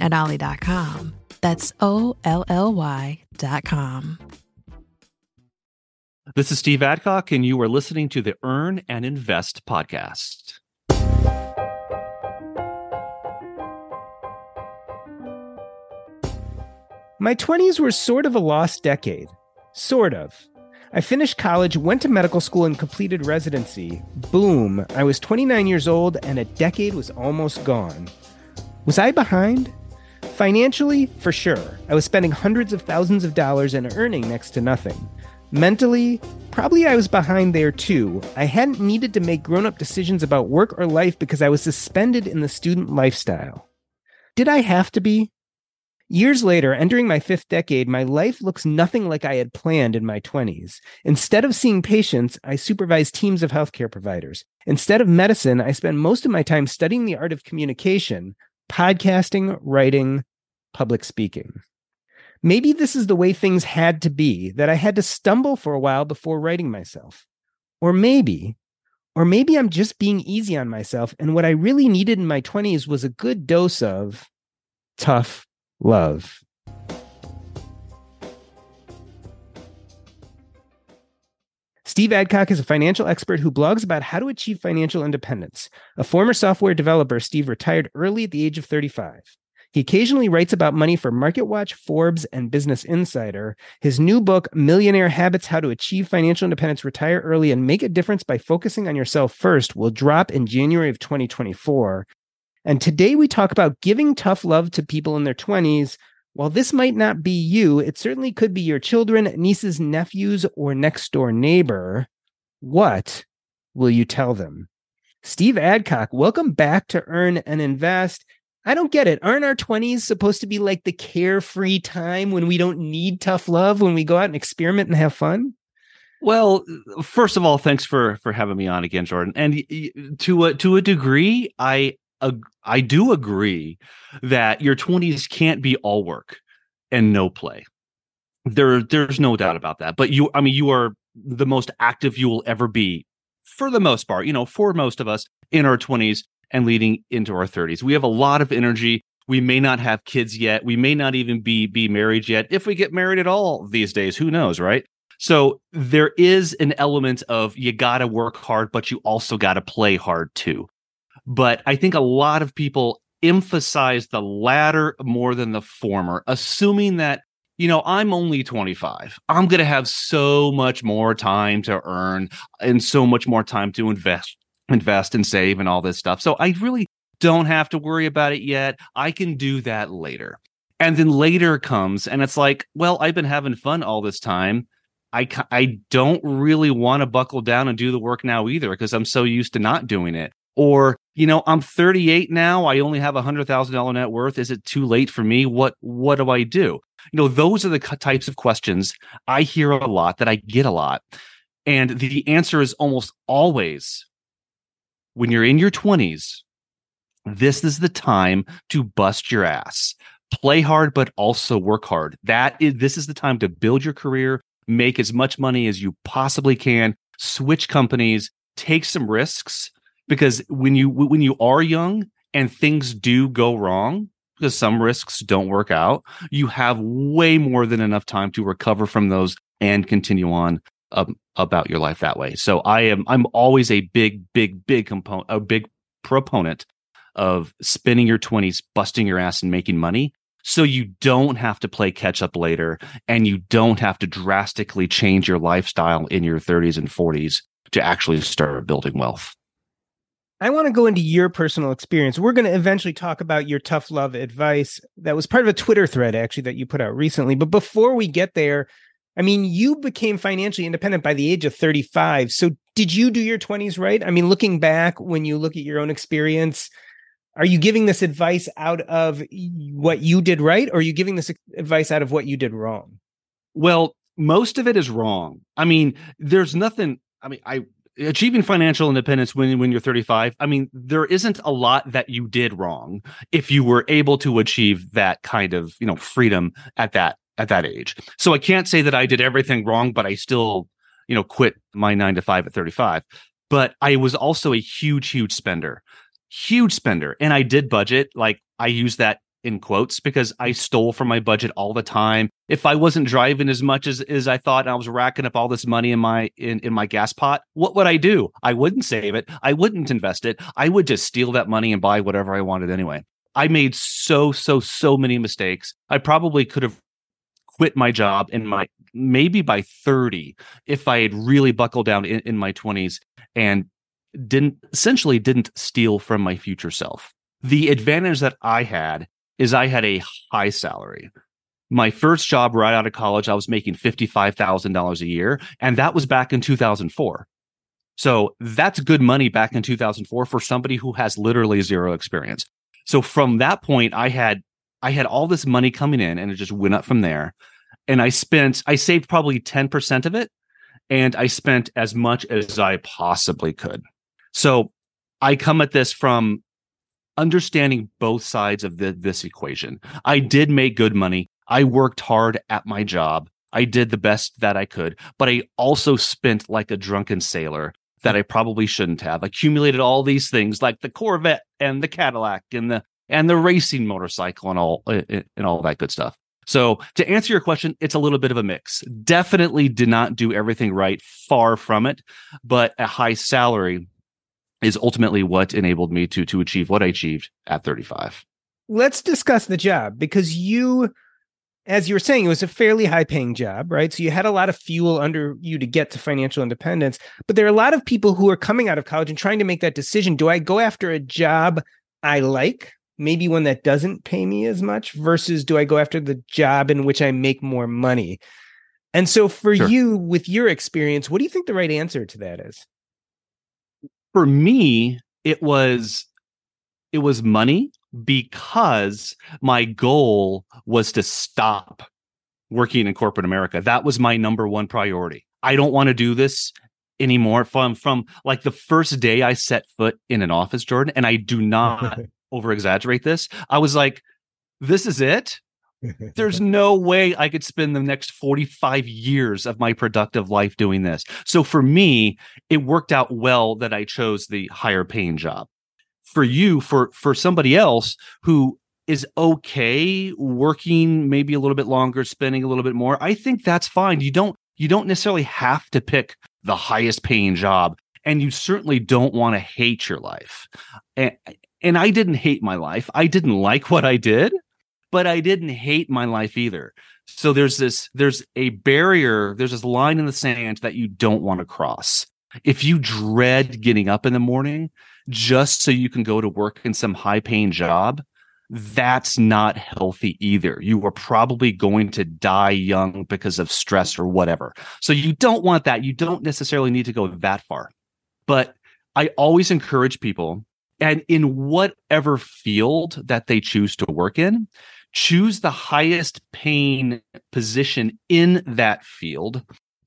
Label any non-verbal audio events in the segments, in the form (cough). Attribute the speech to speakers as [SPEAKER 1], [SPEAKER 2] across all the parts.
[SPEAKER 1] at olly.com. That's O L L Y.com.
[SPEAKER 2] This is Steve Adcock, and you are listening to the Earn and Invest podcast.
[SPEAKER 3] My 20s were sort of a lost decade. Sort of. I finished college, went to medical school, and completed residency. Boom, I was 29 years old, and a decade was almost gone. Was I behind? Financially, for sure. I was spending hundreds of thousands of dollars and earning next to nothing. Mentally, probably I was behind there too. I hadn't needed to make grown up decisions about work or life because I was suspended in the student lifestyle. Did I have to be? Years later, entering my fifth decade, my life looks nothing like I had planned in my 20s. Instead of seeing patients, I supervise teams of healthcare providers. Instead of medicine, I spend most of my time studying the art of communication, podcasting, righting, public speaking. Maybe this is the way things had to be, that I had to stumble for a while before writing myself. Or maybe, or maybe I'm just being easy on myself, and what I really needed in my 20s was a good dose of tough love. Steve Adcock is a financial expert who blogs about how to achieve financial independence. A former software developer, Steve retired early at the age of 35. He occasionally writes about money for MarketWatch, Forbes, and Business Insider. His new book, Millionaire Habits How to Achieve Financial Independence, Retire Early, and Make a Difference by Focusing on Yourself First, will drop in January of 2024. And today we talk about giving tough love to people in their 20s. While this might not be you, it certainly could be your children, nieces, nephews, or next door neighbor. What will you tell them? Steve Adcock, welcome back to Earn and Invest. I don't get it. Aren't our 20s supposed to be like the carefree time when we don't need tough love, when we go out and experiment and have fun?
[SPEAKER 2] Well, first of all, thanks for for having me on again, Jordan. And to a to a degree, I I do agree that your 20s can't be all work and no play. There there's no doubt about that. But you I mean you are the most active you will ever be for the most part, you know, for most of us in our 20s and leading into our 30s. We have a lot of energy. We may not have kids yet. We may not even be be married yet. If we get married at all these days, who knows, right? So there is an element of you got to work hard, but you also got to play hard too. But I think a lot of people emphasize the latter more than the former, assuming that, you know, I'm only 25. I'm going to have so much more time to earn and so much more time to invest invest and save and all this stuff. So I really don't have to worry about it yet. I can do that later. And then later comes and it's like, well, I've been having fun all this time. I I don't really want to buckle down and do the work now either because I'm so used to not doing it. Or, you know, I'm 38 now, I only have a $100,000 net worth. Is it too late for me? What what do I do? You know, those are the types of questions I hear a lot that I get a lot. And the answer is almost always when you're in your 20s, this is the time to bust your ass. Play hard, but also work hard. That is, this is the time to build your career, make as much money as you possibly can, switch companies, take some risks. Because when you when you are young and things do go wrong, because some risks don't work out, you have way more than enough time to recover from those and continue on um, about your life that way. So I am I'm always a big big big component a big proponent of spending your 20s busting your ass and making money so you don't have to play catch up later and you don't have to drastically change your lifestyle in your 30s and 40s to actually start building wealth.
[SPEAKER 3] I want to go into your personal experience. We're going to eventually talk about your tough love advice. That was part of a Twitter thread, actually, that you put out recently. But before we get there, I mean, you became financially independent by the age of 35. So did you do your 20s right? I mean, looking back, when you look at your own experience, are you giving this advice out of what you did right or are you giving this advice out of what you did wrong
[SPEAKER 2] well most of it is wrong i mean there's nothing i mean i achieving financial independence when when you're 35 i mean there isn't a lot that you did wrong if you were able to achieve that kind of you know freedom at that at that age. So i can't say that i did everything wrong but i still you know quit my 9 to 5 at 35 but i was also a huge huge spender huge spender. And i did budget like i use that in quotes because i stole from my budget all the time. If i wasn't driving as much as, as i thought and i was racking up all this money in my in, in my gas pot what would i do? I wouldn't save it. I wouldn't invest it. I would just steal that money and buy whatever i wanted anyway. I made so so so many mistakes. I probably could have quit my job in my maybe by 30 if i had really buckled down in, in my 20s and didn't essentially didn't steal from my future self. The advantage that I had is I had a high salary. My first job right out of college, I was making $55,000 a year, and that was back in 2004. So that's good money back in 2004 for somebody who has literally zero experience. So from that point, I had I had all this money coming in and it just went up from there. And I spent I saved probably 10% of it and I spent as much as I possibly could. So I come at this from understanding both sides of the, this equation. I did make good money. I worked hard at my job. I did the best that I could, but I also spent like a drunken sailor that I probably shouldn't have. Accumulated all these things like the Corvette and the Cadillac and the and the racing motorcycle and all eh, eh, and all that good stuff. So to answer your question, it's a little bit of a mix. Definitely did not do everything right, far from it, but a high salary is ultimately what enabled me to to achieve what I achieved at 35.
[SPEAKER 3] Let's discuss the job because you as you were saying it was a fairly high paying job, right? So you had a lot of fuel under you to get to financial independence, but there are a lot of people who are coming out of college and trying to make that decision, do I go after a job I like, maybe one that doesn't pay me as much versus do I go after the job in which I make more money? And so for sure. you with your experience, what do you think the right answer to that is?
[SPEAKER 2] For me it was it was money because my goal was to stop working in corporate america. That was my number one priority. I don't want to do this anymore from from like the first day i set foot in an office jordan and i do not (laughs) over exaggerate this i was like this is it there's (laughs) no way I could spend the next 45 years of my productive life doing this. So for me, it worked out well that I chose the higher paying job. For you, for for somebody else who is okay working maybe a little bit longer, spending a little bit more, I think that's fine. You don't you don't necessarily have to pick the highest paying job and you certainly don't want to hate your life. And, and I didn't hate my life. I didn't like what I did but I didn't hate my life either. So there's this there's a barrier, there's this line in the sand that you don't want to cross. If you dread getting up in the morning just so you can go to work in some high paying job, that's not healthy either. You are probably going to die young because of stress or whatever. So you don't want that. You don't necessarily need to go that far. But I always encourage people and in whatever field that they choose to work in, choose the highest paying position in that field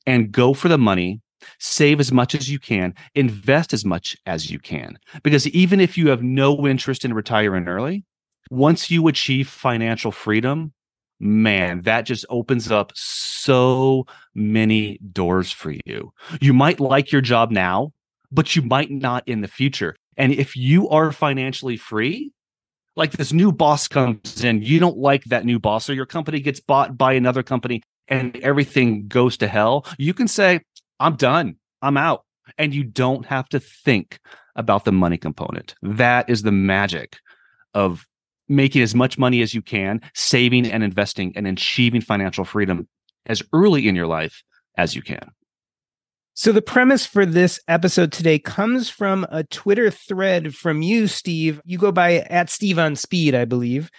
[SPEAKER 2] and go for the money save as much as you can invest as much as you can. Because even if you have no interest in retiring early once you achieve financial freedom man that just opens up so many doors for you. You might like your job now but you might not in the future. And if you are financially free like this new boss comes in, you don't like that new boss, or your company gets bought by another company and everything goes to hell, you can say, I'm done, I'm out. And you don't have to think about the money component. That is the magic of making as much money as you can, saving and investing and achieving financial freedom as early in your life as you can.
[SPEAKER 3] So, the premise for this episode today comes from a Twitter thread from you, Steve. You go by at Steve on Speed, I believe.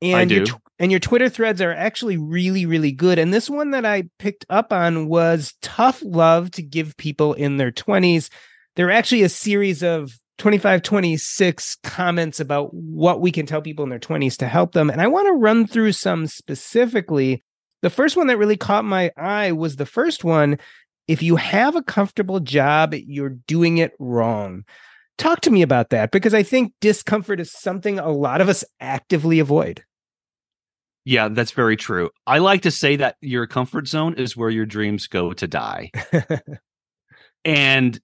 [SPEAKER 3] And
[SPEAKER 2] I do.
[SPEAKER 3] Your, and your Twitter threads are actually really, really good. And this one that I picked up on was tough love to give people in their 20s. There are actually a series of 25, 26 comments about what we can tell people in their 20s to help them. And I want to run through some specifically. The first one that really caught my eye was the first one if you have a comfortable job, you're doing it wrong. Talk to me about that because I think discomfort is something a lot of us actively avoid.
[SPEAKER 2] Yeah, that's very true. I like to say that your comfort zone is where your dreams go to die. (laughs) and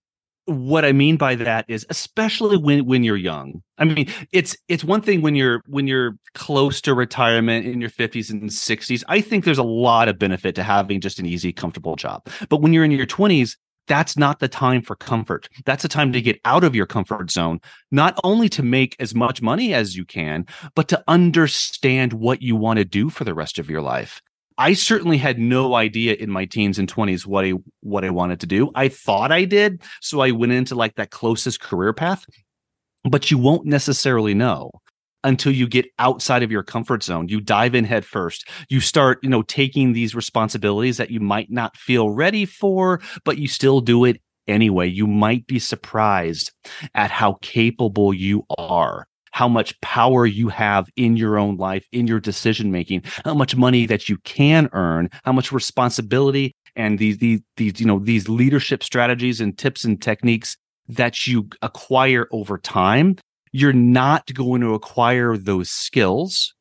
[SPEAKER 2] what I mean by that is especially when when you're young. I mean, it's it's one thing when you're when you're close to retirement in your 50s and 60s. I think there's a lot of benefit to having just an easy comfortable job. But when you're in your 20s, that's not the time for comfort. That's the time to get out of your comfort zone, not only to make as much money as you can, but to understand what you want to do for the rest of your life. I certainly had no idea in my teens and 20s what I what I wanted to do. I thought I did, so I went into like that closest career path, but you won't necessarily know until you get outside of your comfort zone. You dive in head first. You start, you know, taking these responsibilities that you might not feel ready for, but you still do it anyway. You might be surprised at how capable you are how much power you have in your own life, in your decision making, how much money that you can earn, how much responsibility and these these these you know these leadership strategies and tips and techniques that you acquire over time. You're not going to acquire those skills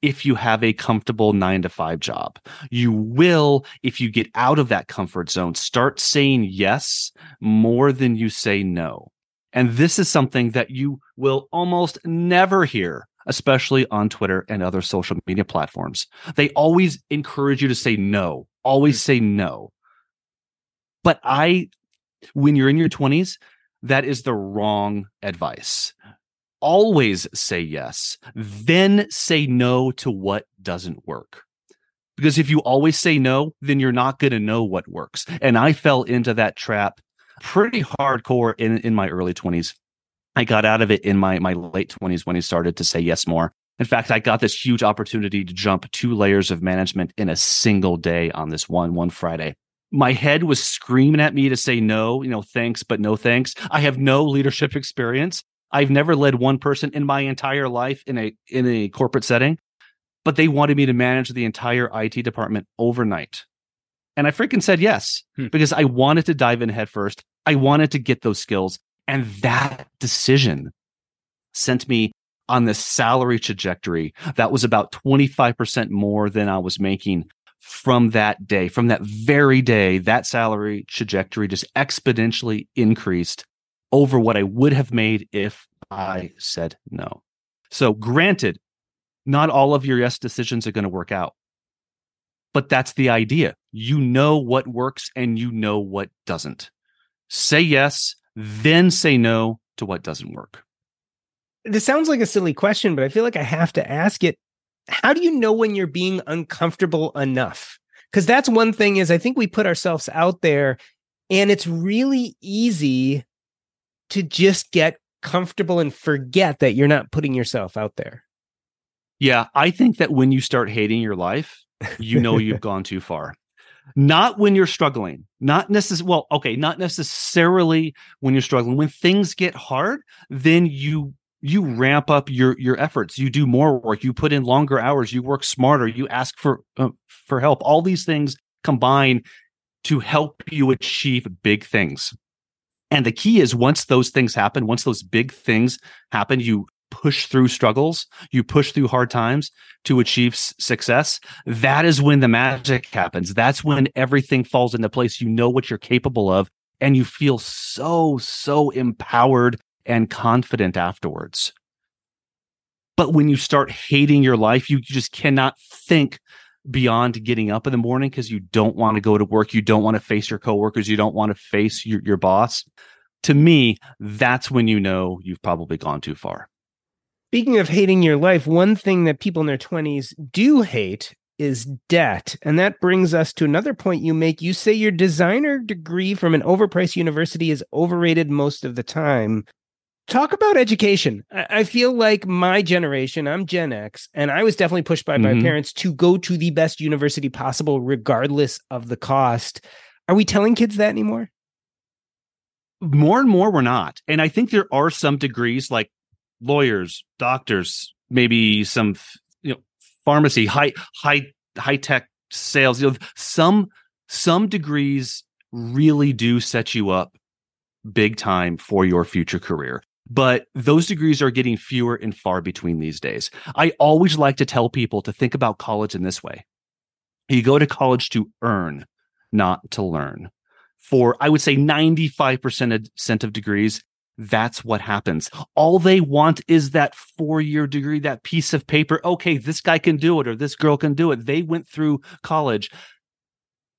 [SPEAKER 2] if you have a comfortable nine to five job. You will, if you get out of that comfort zone, start saying yes more than you say no. And this is something that you will almost never hear, especially on Twitter and other social media platforms. They always encourage you to say no, always mm. say no. But I, when you're in your 20s, that is the wrong advice. Always say yes, then say no to what doesn't work. Because if you always say no, then you're not going to know what works. And I fell into that trap pretty hardcore in in my early 20s. I got out of it in my my late 20s when he started to say yes more. In fact, I got this huge opportunity to jump two layers of management in a single day on this one one Friday. My head was screaming at me to say no, you know, thanks, but no thanks. I have no leadership experience. I've never led one person in my entire life in a in a corporate setting, but they wanted me to manage the entire IT department overnight. And I freaking said yes hmm. because I wanted to dive in headfirst. I wanted to get those skills. And that decision sent me on this salary trajectory that was about 25% more than I was making from that day. From that very day, that salary trajectory just exponentially increased over what I would have made if I said no. So, granted, not all of your yes decisions are going to work out. But that's the idea. You know what works and you know what doesn't. Say yes, then say no to what doesn't work.
[SPEAKER 3] This sounds like a silly question, but I feel like I have to ask it. How do you know when you're being uncomfortable enough? Because that's one thing is I think we put ourselves out there and it's really easy to just get comfortable and forget that you're not putting yourself out there.
[SPEAKER 2] Yeah, I think that when you start hating your life, you know you've (laughs) gone too far. Not when you're struggling, not necessarily, well, okay, not necessarily when you're struggling. When things get hard, then you you ramp up your your efforts. You do more work. You put in longer hours. You work smarter. You ask for uh, for help. All these things combine to help you achieve big things. And the key is once those things happen once those big things happen you push through struggles, you push through hard times to achieve success, that is when the magic happens. That's when everything falls into place. You know what you're capable of, and you feel so, so empowered and confident afterwards. But when you start hating your life, you just cannot think beyond getting up in the morning because you don't want to go to work. You don't want to face your coworkers. You don't want to face your, your boss. To me, that's when you know you've probably gone too far.
[SPEAKER 3] Speaking of hating your life, one thing that people in their 20s do hate is debt. And that brings us to another point you make. You say your designer degree from an overpriced university is overrated most of the time. Talk about education. I feel like my generation, I'm Gen X, and I was definitely pushed by mm-hmm. my parents to go to the best university possible, regardless of the cost. Are we telling kids that anymore?
[SPEAKER 2] More and more, we're not. And I think there are some degrees like lawyers, doctors, maybe some you know pharmacy, high high high tech sales. You know, some some degrees really do set you up big time for your future career. But those degrees are getting fewer and far between these days. I always like to tell people to think about college in this way. You go to college to earn, not to learn. For I would say 95% of degrees, that's what happens. All they want is that four year degree, that piece of paper. Okay, this guy can do it or this girl can do it. They went through college.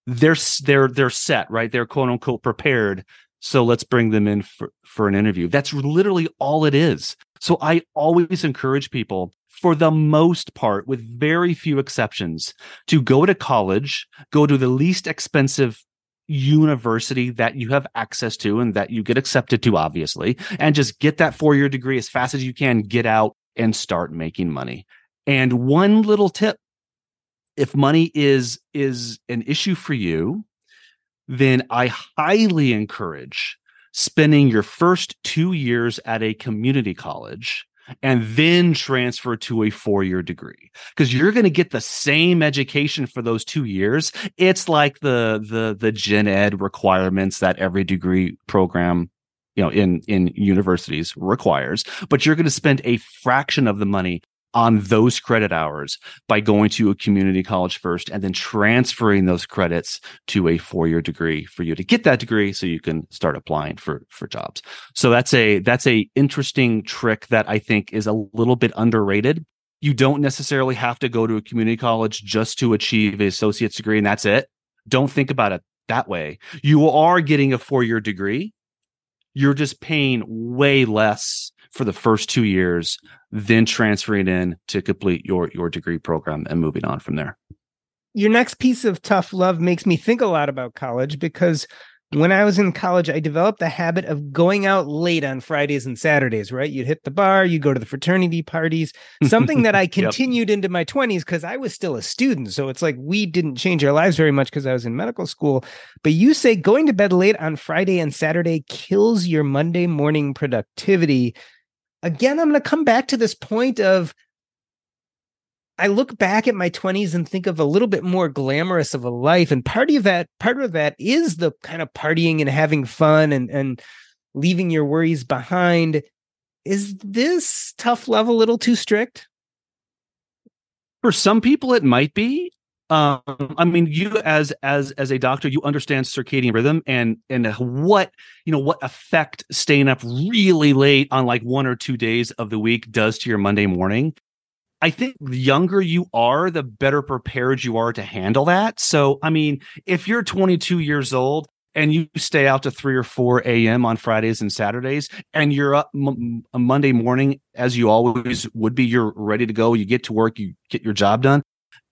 [SPEAKER 2] They're they're they're set, right? They're quote unquote prepared. So let's bring them in for, for an interview. That's literally all it is. So I always encourage people, for the most part, with very few exceptions, to go to college, go to the least expensive university that you have access to and that you get accepted to, obviously, and just get that four year degree as fast as you can, get out and start making money. And one little tip if money is is an issue for you then i highly encourage spending your first 2 years at a community college and then transfer to a four year degree because you're going to get the same education for those two years. It's like the the the gen ed requirements that every degree program you know in in universities requires but you're going to spend a fraction of the money on those credit hours by going to a community college first and then transferring those credits to a four-year degree for you to get that degree so you can start applying for for jobs. So that's a that's a interesting trick that I think is a little bit underrated. You don't necessarily have to go to a community college just to achieve an associate's degree and that's it. Don't think about it that way. You are getting a four-year degree. You're just paying way less for the first two years, then transferring in to complete your your degree program and moving on from there.
[SPEAKER 3] Your next piece of tough love makes me think a lot about college because when I was in college, I developed the habit of going out late on Fridays and Saturdays, right? You'd hit the bar, you'd go to the fraternity parties, (laughs) something that I continued yep. into my 20s because I was still a student. So it's like we didn't change our lives very much because I was in medical school. But you say going to bed late on Friday and Saturday kills your Monday morning productivity again, I'm going to come back to this point of I look back at my 20s and think of a little bit more glamorous of a life. And part of that, part of that is the kind of partying and having fun and, and leaving your worries behind. Is this tough love a little too strict?
[SPEAKER 2] For some people, it might be. Um, I mean, you as as as a doctor, you understand circadian rhythm and and what you know what effect staying up really late on like one or two days of the week does to your Monday morning. I think the younger you are, the better prepared you are to handle that. So, I mean, if you're 22 years old and you stay out to 3 or 4 a.m. on Fridays and Saturdays, and you're up m- Monday morning as you always would be, you're ready to go, you get to work, you get your job done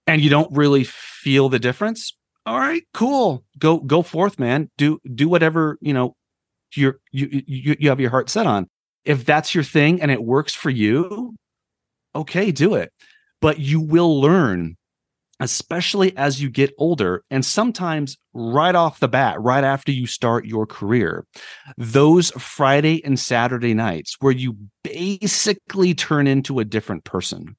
[SPEAKER 2] and you don't really feel the difference? All right cool. Go go forth man. Do do whatever you know you're you you, you have your heart set on. If that's your thing and it works for you okay do it. But you will learn especially as you get older and sometimes right off the bat right after you start your career those friday and saturday nights where you basically turn into a different person.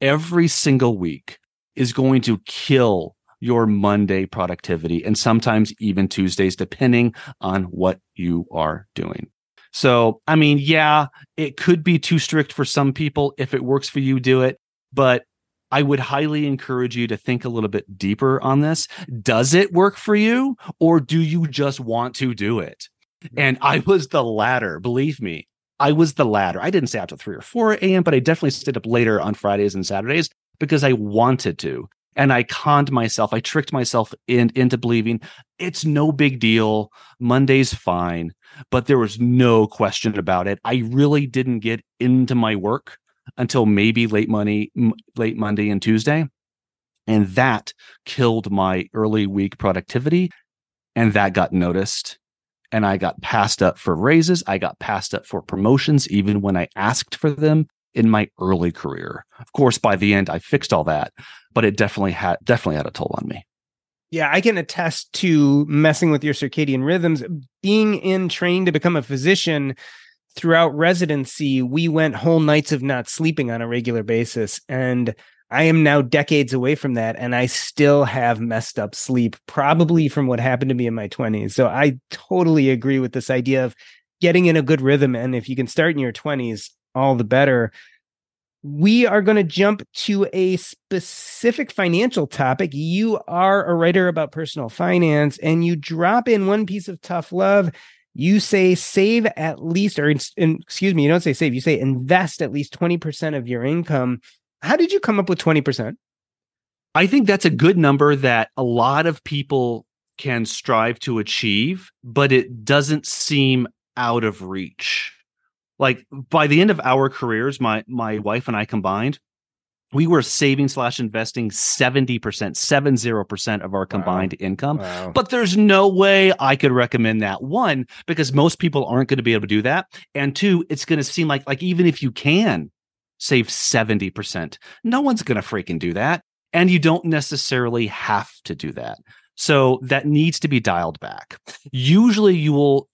[SPEAKER 2] Every single week is going to kill your Monday productivity and sometimes even Tuesdays, depending on what you are doing. So, I mean, yeah, it could be too strict for some people. If it works for you, do it. But I would highly encourage you to think a little bit deeper on this. Does it work for you or do you just want to do it? And I was the latter, believe me. I was the latter. I didn't stay out till 3 or 4 a.m., but I definitely stayed up later on Fridays and Saturdays because I wanted to. And I conned myself, I tricked myself in, into believing it's no big deal. Monday's fine. But there was no question about it. I really didn't get into my work until maybe late money late Monday and Tuesday. And that killed my early week productivity. And that got noticed. And I got passed up for raises. I got passed up for promotions, even when I asked for them in my early career. Of course, by the end, I fixed all that, but it definitely had definitely had a toll on me.
[SPEAKER 3] Yeah, I can attest to messing with your circadian rhythms. Being in training to become a physician throughout residency, we went whole nights of not sleeping on a regular basis. And I am now decades away from that, and I still have messed up sleep, probably from what happened to me in my 20s. So I totally agree with this idea of getting in a good rhythm. And if you can start in your 20s, all the better. We are going to jump to a specific financial topic. You are a writer about personal finance, and you drop in one piece of tough love. You say save at least, or in, excuse me, you don't say save, you say invest at least 20% of your income how did you come up with 20%?
[SPEAKER 2] I think that's a good number that a lot of people can strive to achieve, but it doesn't seem out of reach. Like by the end of our careers, my my wife and I combined, we were saving slash investing 70%, 70% of our combined wow. income. Wow. But there's no way I could recommend that. One, because most people aren't going to be able to do that. And two, it's going to seem like like even if you can save 70%. No one's going to freaking do that. And you don't necessarily have to do that. So that needs to be dialed back. Usually you will,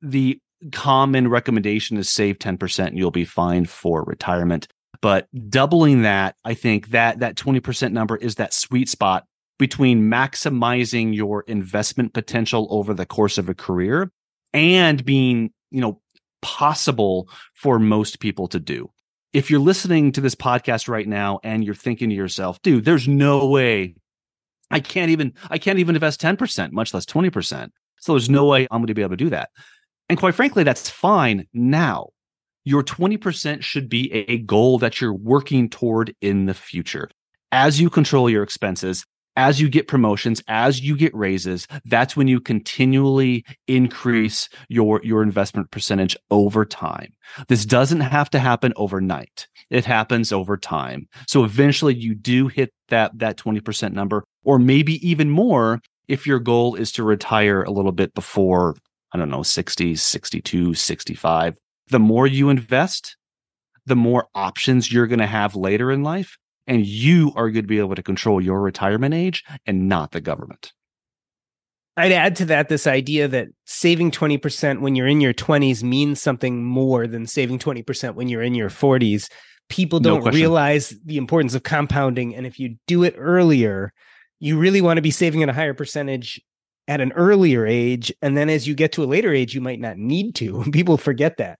[SPEAKER 2] the common recommendation is save 10% and you'll be fine for retirement. But doubling that, I think that that 20% number is that sweet spot between maximizing your investment potential over the course of a career and being, you know, possible for most people to do if you're listening to this podcast right now and you're thinking to yourself, dude, there's no way I can't even I can't even invest 10%, much less 20%. So there's no way I'm going to be able to do that. And quite frankly, that's fine now. Your 20% should be a goal that you're working toward in the future. As you control your expenses, as you get promotions, as you get raises, that's when you continually increase your, your investment percentage over time. This doesn't have to happen overnight. It happens over time. So eventually you do hit that, that 20% number, or maybe even more if your goal is to retire a little bit before, I don't know, 60, 62, 65. The more you invest, the more options you're going to have later in life and you are going to be able to control your retirement age and not the government.
[SPEAKER 3] I'd add to that this idea that saving 20% when you're in your 20s means something more than saving 20% when you're in your 40s. People don't no realize the importance of compounding. And if you do it earlier, you really want to be saving at a higher percentage at an earlier age. And then as you get to a later age, you might not need to. (laughs) People forget that.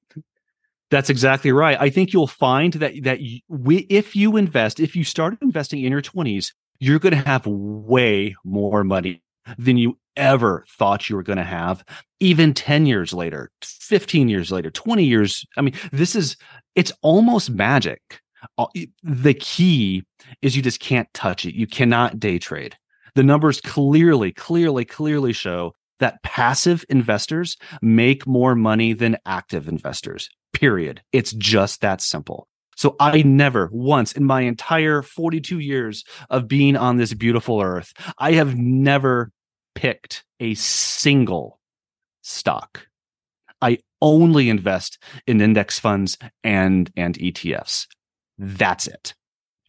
[SPEAKER 2] That's exactly right. I think you'll find that that if you invest, if you start investing in your 20s, you're going to have way more money than you ever thought you were going to have even 10 years later, 15 years later, 20 years. I mean, this is it's almost magic. Uh, the key is you just can't touch it. You cannot day trade. The numbers clearly, clearly, clearly show that passive investors make more money than active investors period. It's just that simple. So I never once in my entire 42 years of being on this beautiful earth, I have never picked a single stock. I only invest in index funds and and ETFs. That's it.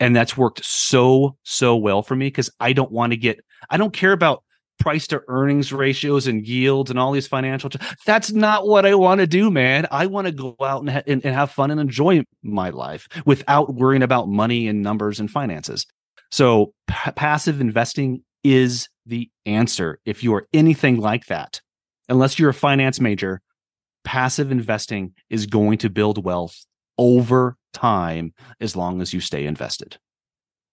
[SPEAKER 2] And that's worked so so well for me cuz I don't want to get I don't care about price to earnings ratios and yields and all these financial t- that's not what i want to do man. I want to go out and, ha- and, and have fun and enjoy my life without worrying about money and numbers and finances. So p- passive investing is the answer if you are anything like that. Unless you're a finance major passive investing is going to build wealth over time as long as you stay invested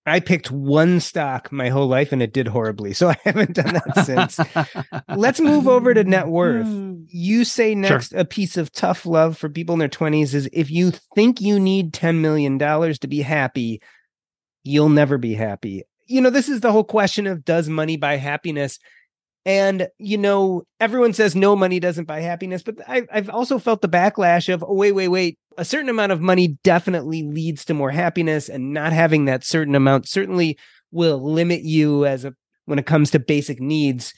[SPEAKER 3] I picked one stock my whole life and it did horribly. So (laughs) I haven't done that since. Let's move over to net worth. Hmm. You say next sure. a piece of tough love for people in their 20s is if you think you need $10 million to be happy, you'll never be happy. You know, this is the whole question of does money buy happiness? And, you know, everyone says no money doesn't buy happiness, but I, I've also felt the backlash of, oh, wait, wait, wait.
[SPEAKER 4] A certain amount of money definitely leads to more happiness and not having that certain amount certainly will limit you as a when it comes to basic needs.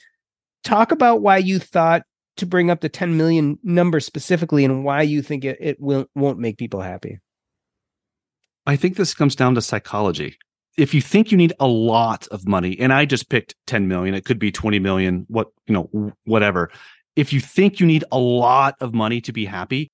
[SPEAKER 4] Talk about why you thought to bring up the 10 million number specifically and why you think it, it will won't make people happy.
[SPEAKER 2] I think this comes down to psychology. If you think you need a lot of money and i just picked 10 million it could be 20 million what you know whatever. If you think you need a lot of money to be happy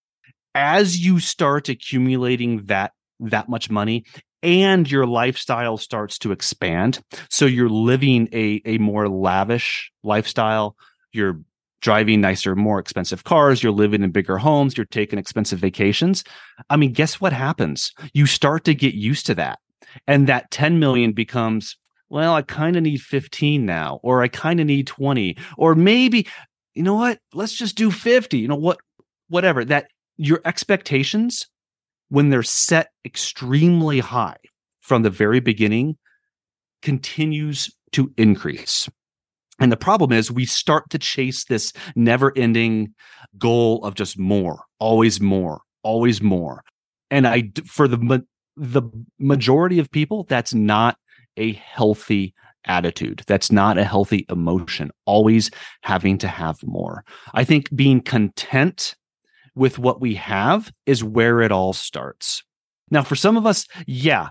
[SPEAKER 2] as you start accumulating that that much money and your lifestyle starts to expand so you're living a a more lavish lifestyle you're driving nicer more expensive cars you're living in bigger homes you're taking expensive vacations. I mean guess what happens? You start to get used to that and that 10 million becomes well i kind of need 15 now or i kind of need 20 or maybe you know what? Let's just do 50 you know what whatever. That your expectations when they're set extremely high from the very beginning continues to increase and the problem is we start to chase this never ending goal of just more always more always more and i for the the majority of people, that's not a healthy attitude. That's not a healthy emotion, always having to have more. I think being content with what we have is where it all starts. Now, for some of us, yeah,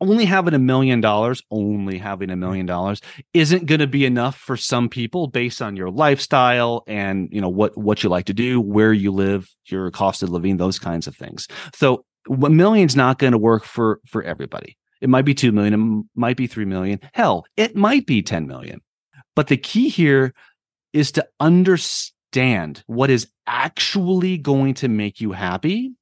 [SPEAKER 2] only having a million dollars, only having a mm-hmm. million dollars isn't going to be enough for some people based on your lifestyle and, you know, what what you like to do, where you live, your cost of living, those kinds of things. So a million's not going to work for for everybody. It might be 2 million, it might be 3 million. Hell, it might be 10 million. But the key here is to understand what is actually going to make you happy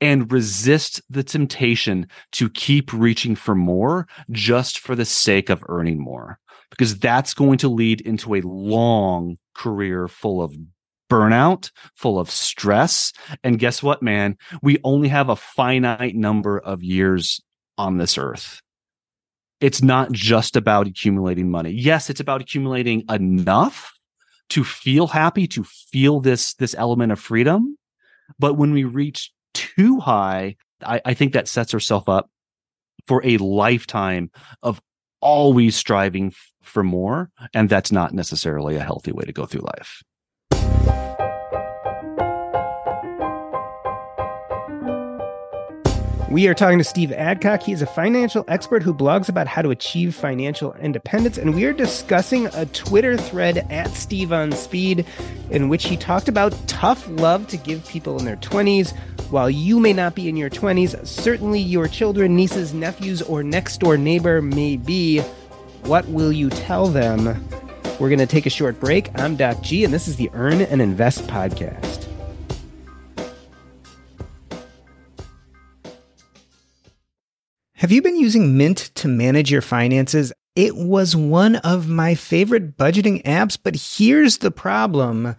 [SPEAKER 2] and resist the temptation to keep reaching for more just for the sake of earning more because that's going to lead into a long career full of burnout, full of stress. And guess what, man? We only have a finite number of years on this earth. It's not just about accumulating money. Yes, it's about accumulating enough to feel happy, to feel this, this element of freedom. But when we reach too high, I, I think that sets ourselves up for a lifetime of always striving f- for more. And that's not necessarily a healthy way to go through life.
[SPEAKER 4] We are talking to Steve Adcock. He is a financial expert who blogs about how to achieve financial independence. And we are discussing a Twitter thread at Steve on Speed in which he talked about tough love to give people in their 20s. While you may not be in your 20s, certainly your children, nieces, nephews, or next door neighbor may be. What will you tell them? We're going to take a short break. I'm Doc G, and this is the Earn and Invest podcast. Have you been using Mint to manage your finances? It was one of my favorite budgeting apps, but here's the problem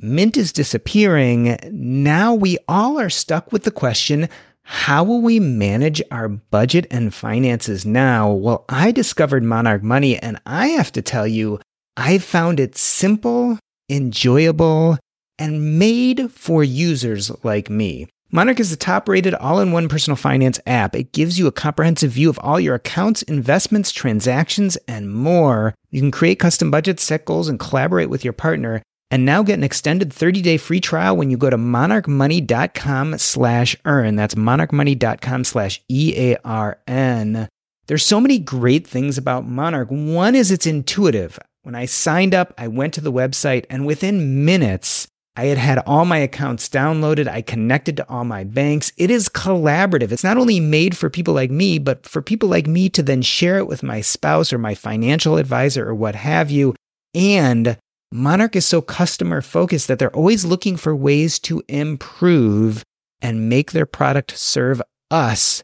[SPEAKER 4] Mint is disappearing. Now we all are stuck with the question how will we manage our budget and finances now? Well, I discovered Monarch Money, and I have to tell you, I found it simple, enjoyable, and made for users like me. Monarch is the top rated all in one personal finance app. It gives you a comprehensive view of all your accounts, investments, transactions, and more. You can create custom budgets, set goals, and collaborate with your partner. And now get an extended 30-day free trial when you go to monarchmoney.com slash earn. That's monarchmoney.com slash E-A-R-N. There's so many great things about Monarch. One is it's intuitive. When I signed up, I went to the website and within minutes, I had had all my accounts downloaded. I connected to all my banks. It is collaborative. It's not only made for people like me, but for people like me to then share it with my spouse or my financial advisor or what have you. And Monarch is so customer focused that they're always looking for ways to improve and make their product serve us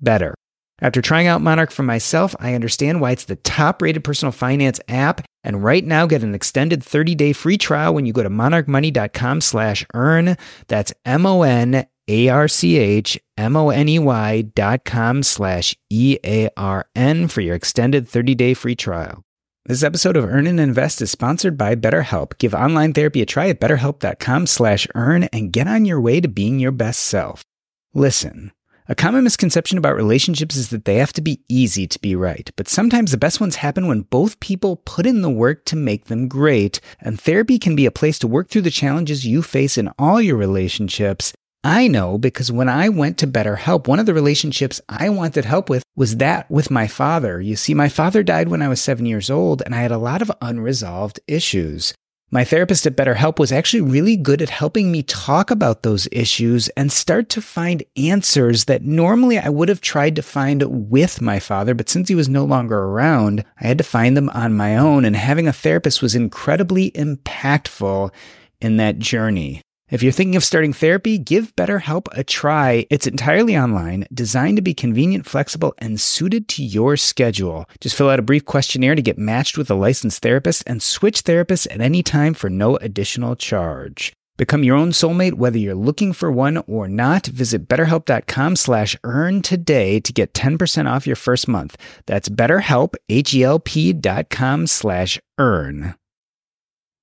[SPEAKER 4] better. After trying out Monarch for myself, I understand why it's the top rated personal finance app. And right now, get an extended 30 day free trial when you go to monarchmoney.com slash earn. That's M O N A R C H M O N E Y dot com slash E A R N for your extended 30 day free trial. This episode of Earn and Invest is sponsored by BetterHelp. Give online therapy a try at betterhelp.com slash earn and get on your way to being your best self. Listen, a common misconception about relationships is that they have to be easy to be right, but sometimes the best ones happen when both people put in the work to make them great, and therapy can be a place to work through the challenges you face in all your relationships I know because when I went to BetterHelp, one of the relationships I wanted help with was that with my father. You see, my father died when I was seven years old, and I had a lot of unresolved issues. My therapist at BetterHelp was actually really good at helping me talk about those issues and start to find answers that normally I would have tried to find with my father, but since he was no longer around, I had to find them on my own. And having a therapist was incredibly impactful in that journey. If you're thinking of starting therapy, give BetterHelp a try. It's entirely online, designed to be convenient, flexible, and suited to your schedule. Just fill out a brief questionnaire to get matched with a licensed therapist and switch therapists at any time for no additional charge. Become your own soulmate whether you're looking for one or not. Visit betterhelp.com slash earn today to get 10% off your first month. That's betterhelp, H-E-L-P dot com slash earn.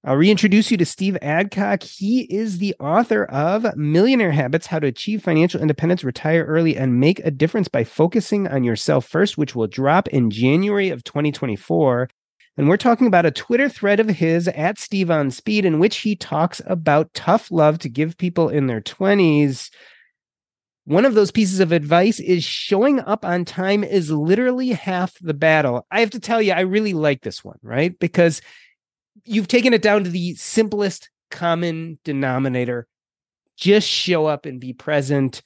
[SPEAKER 3] I'll reintroduce you to Steve Adcock. He is the author of Millionaire Habits How to Achieve Financial Independence, Retire Early, and Make a Difference by Focusing on Yourself First, which will drop in January of 2024. And we're talking about a Twitter thread of his at Steve on Speed, in which he talks about tough love to give people in their 20s. One of those pieces of advice is showing up on time is literally half the battle. I have to tell you, I really like this one, right? Because you've taken it down to the simplest common denominator. Just show up and be present.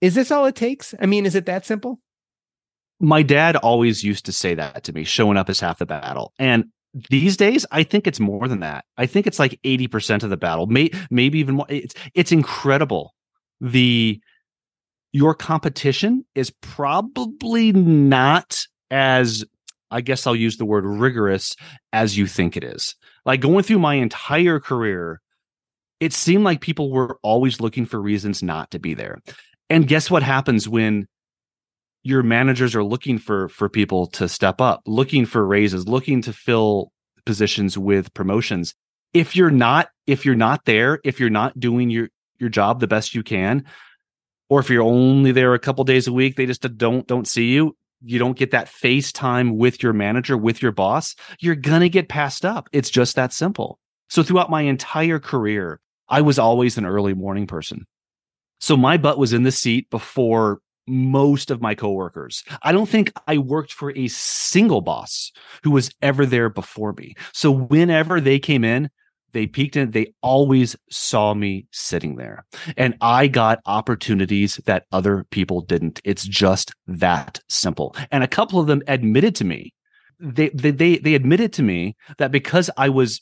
[SPEAKER 3] Is this all it takes? I mean, is it that simple?
[SPEAKER 2] My dad always used to say that to me showing up is half the battle. And these days, I think it's more than that. I think it's like 80% of the battle, may, maybe even more. It's, it's incredible. The, your competition is probably not as I guess I'll use the word rigorous as you think it is. Like going through my entire career, it seemed like people were always looking for reasons not to be there. And guess what happens when your managers are looking for for people to step up, looking for raises, looking to fill positions with promotions. If you're not if you're not there, if you're not doing your your job the best you can, or if you're only there a couple days a week, they just don't don't see you you don't get that face time with your manager, with your boss, you're going to get passed up. It's just that simple. So throughout my entire career, I was always an early morning person. So my butt was in the seat before most of my coworkers. I don't think I worked for a single boss who was ever there before me. So whenever they came in, they peeked in, they always saw me sitting there. And I got opportunities that other people didn't. It's just that simple. And a couple of them admitted to me, they, they, they, they admitted to me that because I was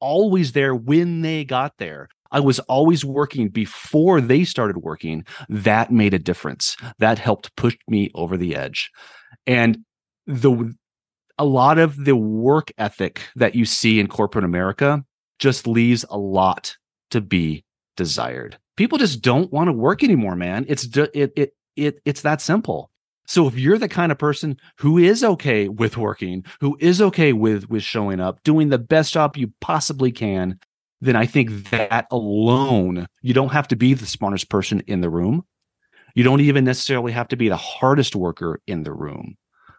[SPEAKER 2] always there when they got there, I was always working before they started working. That made a difference. That helped push me over the edge. And the, a lot of the work ethic that you see in corporate America just leaves a lot to be desired. People just don't want to work anymore, man. It's it it it it's that simple. So if you're the kind of person who is okay with working, who is okay with with showing up, doing the best job you possibly can, then I think that alone, you don't have to be the smartest person in the room. You don't even necessarily have to be the hardest worker in the room,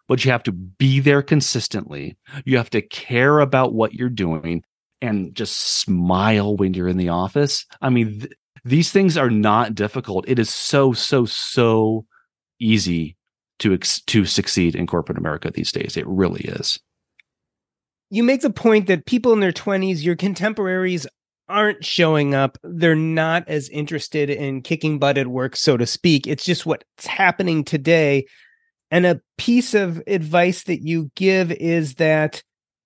[SPEAKER 2] but you have to be there consistently. You have to care about what you're doing and just smile when you're in the office. I mean, th- these things are not difficult. It is so so so easy to ex- to succeed in corporate America these days. It really is.
[SPEAKER 3] You make the point that people in their 20s, your contemporaries aren't showing up. They're not as interested in kicking butt at work, so to speak. It's just what's happening today. And a piece of advice that you give is that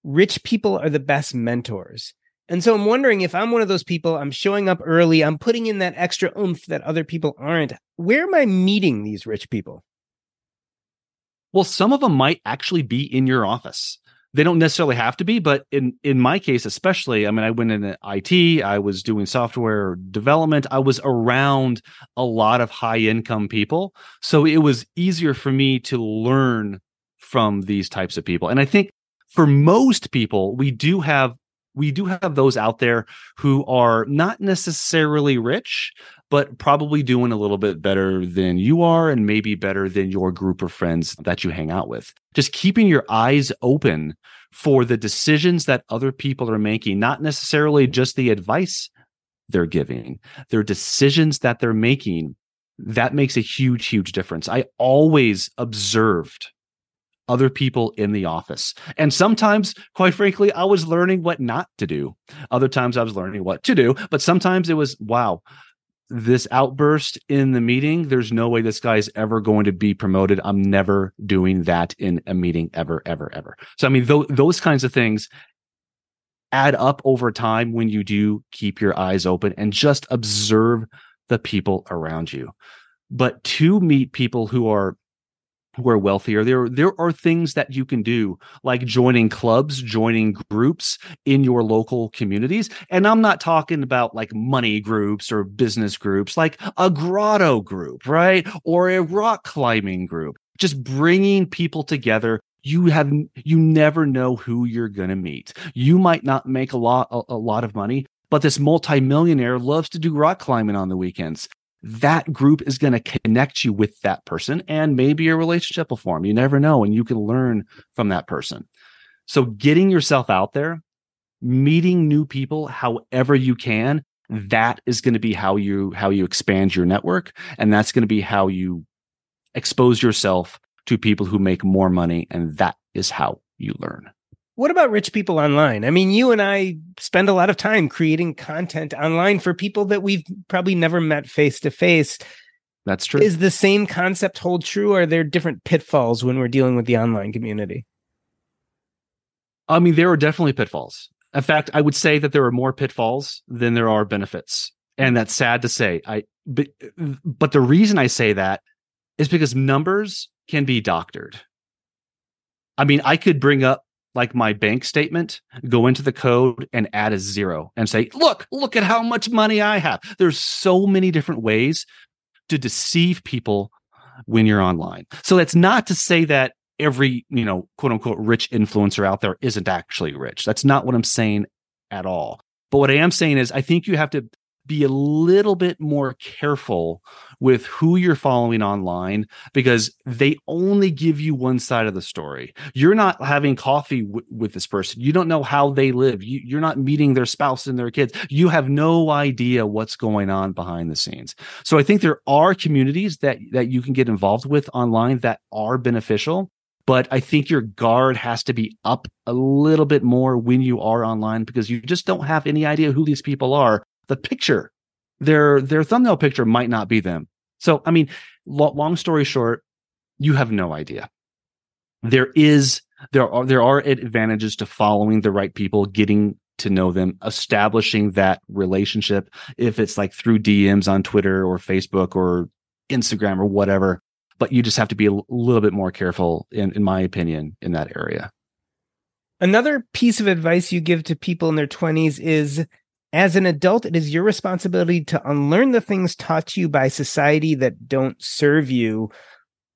[SPEAKER 3] rich people are the best mentors. And so I'm wondering if I'm one of those people, I'm showing up early, I'm putting in that extra oomph that other people aren't. Where am I meeting these rich people?
[SPEAKER 2] Well, some of them might actually be in your office. They don't necessarily have to be, but in in my case especially, I mean I went in IT, I was doing software development, I was around a lot of high income people, so it was easier for me to learn from these types of people. And I think for most people, we do have we do have those out there who are not necessarily rich, but probably doing a little bit better than you are and maybe better than your group of friends that you hang out with. Just keeping your eyes open for the decisions that other people are making, not necessarily just the advice they're giving, their decisions that they're making. That makes a huge, huge difference. I always observed other people in the office. And sometimes, quite frankly, I was learning what not to do. Other times I was learning what to do, but sometimes it was, wow, this outburst in the meeting, there's no way this guy's ever going to be promoted. I'm never doing that in a meeting ever, ever, ever. So, I mean, th- those kinds of things add up over time when you do keep your eyes open and just observe the people around you. But to meet people who are who are wealthier there there are things that you can do like joining clubs joining groups in your local communities. And i'm not talking about like money groups or business groups like a grotto group right? Or a rock climbing group. Just bringing people together. You have you never know who you're going to meet. You might not make a lot a, a lot of money but this multimillionaire loves to do rock climbing on the weekends that group is going to connect you with that person and maybe a relationship will form. You never know. And you can learn from that person. So getting yourself out there, meeting new people however you can, that is going to be how you how you expand your network and that's going to be how you expose yourself to people who make more money and that is how you learn.
[SPEAKER 3] What about rich people online? I mean, you and I spend a lot of time creating content online for people that we've probably never met face to face.
[SPEAKER 2] That's true.
[SPEAKER 3] Is the same concept hold true? Or are there different pitfalls when we're dealing with the online community?
[SPEAKER 2] I mean, there are definitely pitfalls. In fact, I would say that there are more pitfalls than there are benefits. And that's sad to say. I but, but the reason I say that is because numbers can be doctored. I mean, I could bring up like my bank statement, go into the code and add a zero and say, look, look at how much money I have. There's so many different ways to deceive people when you're online. So that's not to say that every, you know, quote unquote rich influencer out there isn't actually rich. That's not what I'm saying at all. But what I am saying is I think you have to be a little bit more careful with who you're following online because they only give you one side of the story. You're not having coffee w- with this person. You don't know how they live. You, you're not meeting their spouse and their kids. You have no idea what's going on behind the scenes. So I think there are communities that that you can get involved with online that are beneficial but I think your guard has to be up a little bit more when you are online because you just don't have any idea who these people are the picture, their their thumbnail picture might not be them. So, I mean, lo- long story short, you have no idea. There is there are there are advantages to following the right people, getting to know them, establishing that relationship. If it's like through DMs on Twitter or Facebook or Instagram or whatever, but you just have to be a little bit more careful, in, in my opinion, in that area.
[SPEAKER 3] Another piece of advice you give to people in their 20s is as an adult, it is your responsibility to unlearn the things taught to you by society that don't serve you.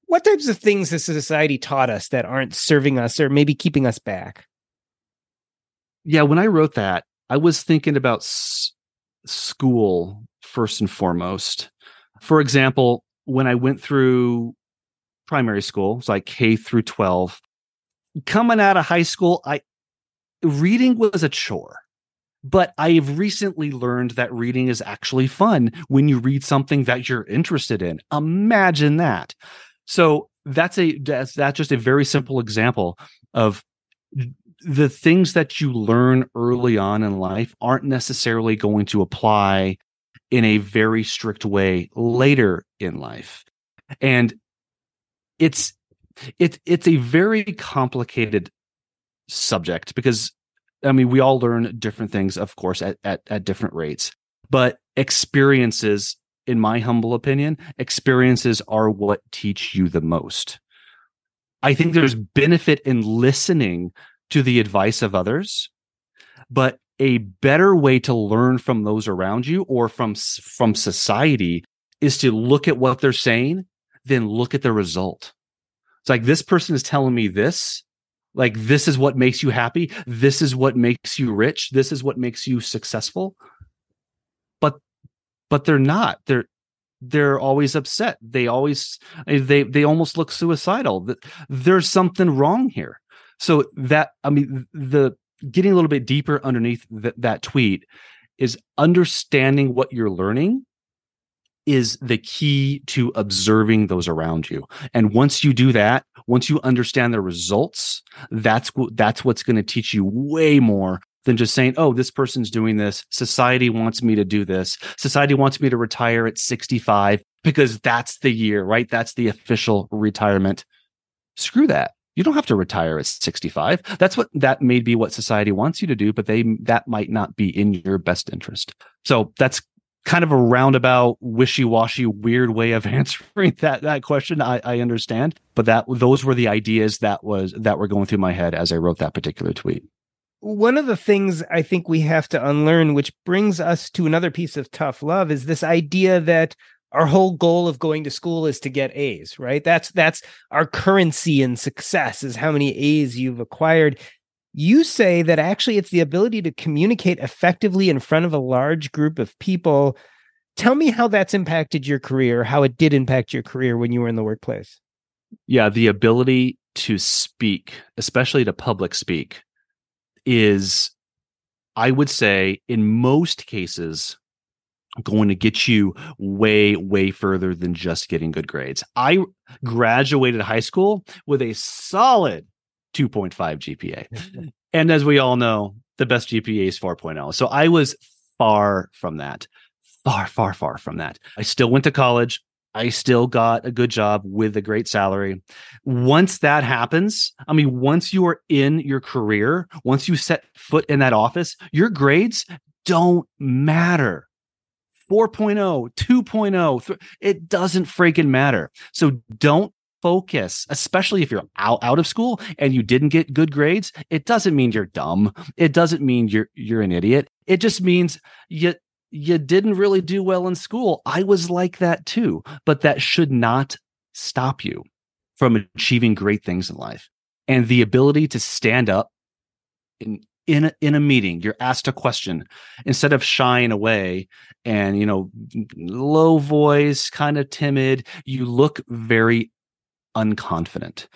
[SPEAKER 3] What types of things has society taught us that aren't serving us or maybe keeping us back?
[SPEAKER 2] Yeah, when I wrote that, I was thinking about s- school first and foremost. For example, when I went through primary school, it's like K through 12, coming out of high school, I reading was a chore but I've recently learned that reading is actually fun when you read something that you're interested in. Imagine that. So that's a that's that's just a very simple example of the things that you learn early on in life aren't necessarily going to apply in a very strict way later in life. And it's it's it's a very complicated subject because I mean, we all learn different things, of course, at, at, at different rates, but experiences, in my humble opinion, experiences are what teach you the most. I think there's benefit in listening to the advice of others, but a better way to learn from those around you or from from society is to look at what they're saying, then look at the result. It's like this person is telling me this, like this is what makes you happy. This is what makes you rich. This is what makes you successful. But but they're not. They're they're always upset. They always eh, they they almost look suicidal. There's something wrong here. So that i mean the getting a little bit deeper underneath th- that tweet is understanding what you're learning is the key to observing those around you. And once you do that, once you understand the results, that's that's what's going to teach you way more than just saying, "Oh, this person's doing this. Society wants me to do this. Society wants me to retire at 65 because that's the year, right? That's the official retirement." Screw that. You don't have to retire at 65. That's what that may be what society wants you to do, but they that might not be in your best interest. So that's kind of a roundabout, wishy-washy, weird way of (laughs) answering that that question. I, I understand, but that those were the ideas that was that were going through my head as I wrote that particular tweet.
[SPEAKER 3] One of the things I think we have to unlearn, which brings us to another piece of tough love, is this idea that our whole goal of going to school is to get A's, right? That's that's our currency in success is how many A's you've acquired. You say that actually it's the ability to communicate effectively in front of a large group of people. Tell me how that's impacted your career, how it did impact your career when you were in the workplace.
[SPEAKER 2] Yeah, the ability to speak, especially to public speak, is, I would say, in most cases, going to get you way, way further than just getting good grades. I graduated high school with a solid 2.5 GPA. (laughs) and as we all know, the best GPA is 4.0. So I was far from that. Far, far, far from that. I still went to college. I still got a good job with a great salary. Once that happens, I mean, once you are in your career, once you set foot in that office, your grades don't matter. 4.0, 2.0, it doesn't freaking matter. So don't focus, especially if you're out, out of school and you didn't get good grades, it doesn't mean you're dumb. It doesn't mean you're you're an idiot. It just means you you didn't really do well in school. I was like that too, but that should not stop you from achieving great things in life. And the ability to stand up in in a, in a meeting, you're asked a question instead of shying away and you know low voice, kind of timid, you look very unconfident.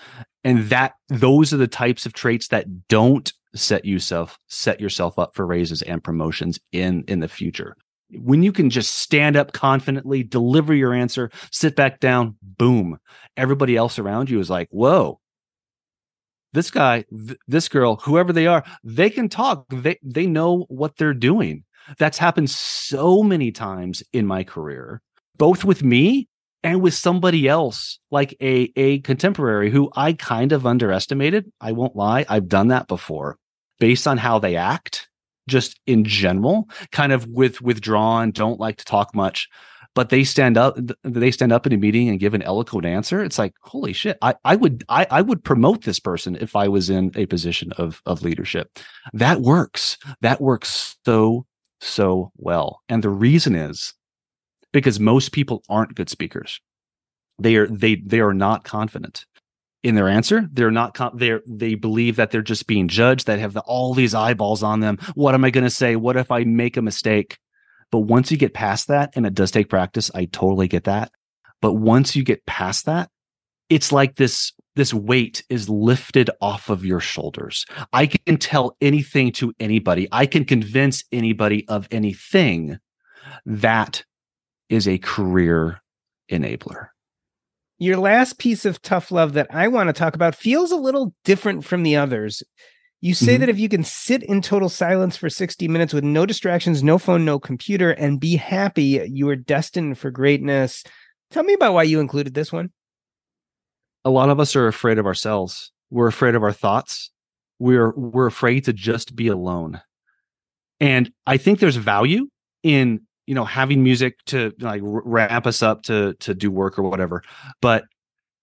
[SPEAKER 2] And that those are the types of traits that don't set yourself set yourself up for raises and promotions in in the future. When you can just stand up confidently deliver your answer sit back down boom everybody else around you is like whoa. This guy th- this girl whoever they are they can talk. They they know what they're doing. That's happened so many times in my career both with me and with somebody else like a a contemporary who I kind of underestimated. I won't lie, I've done that before based on how they act just in general, kind of with withdrawn, don't like to talk much, but they stand up they stand up in a meeting and give an eloquent answer. It's like, holy shit, I, I would I, I would promote this person if I was in a position of of leadership. That works. That works so so well. And the reason is because most people aren't good speakers. They are they they are not confident in their answer. They're not they they believe that they're just being judged. That have the, all these eyeballs on them. What am I going to say? What if I make a mistake? But once you get past that, and it does take practice, I totally get that. But once you get past that, it's like this this weight is lifted off of your shoulders. I can tell anything to anybody. I can convince anybody of anything. That is a career enabler.
[SPEAKER 3] Your last piece of tough love that I want to talk about feels a little different from the others. You say mm-hmm. that if you can sit in total silence for 60 minutes with no distractions, no phone, no computer, and be happy, you are destined for greatness. Tell me about why you included this one.
[SPEAKER 2] A lot of us are afraid of ourselves. We're afraid of our thoughts. We're we're afraid to just be alone. And I think there's value in you know having music to like ramp us up to to do work or whatever. But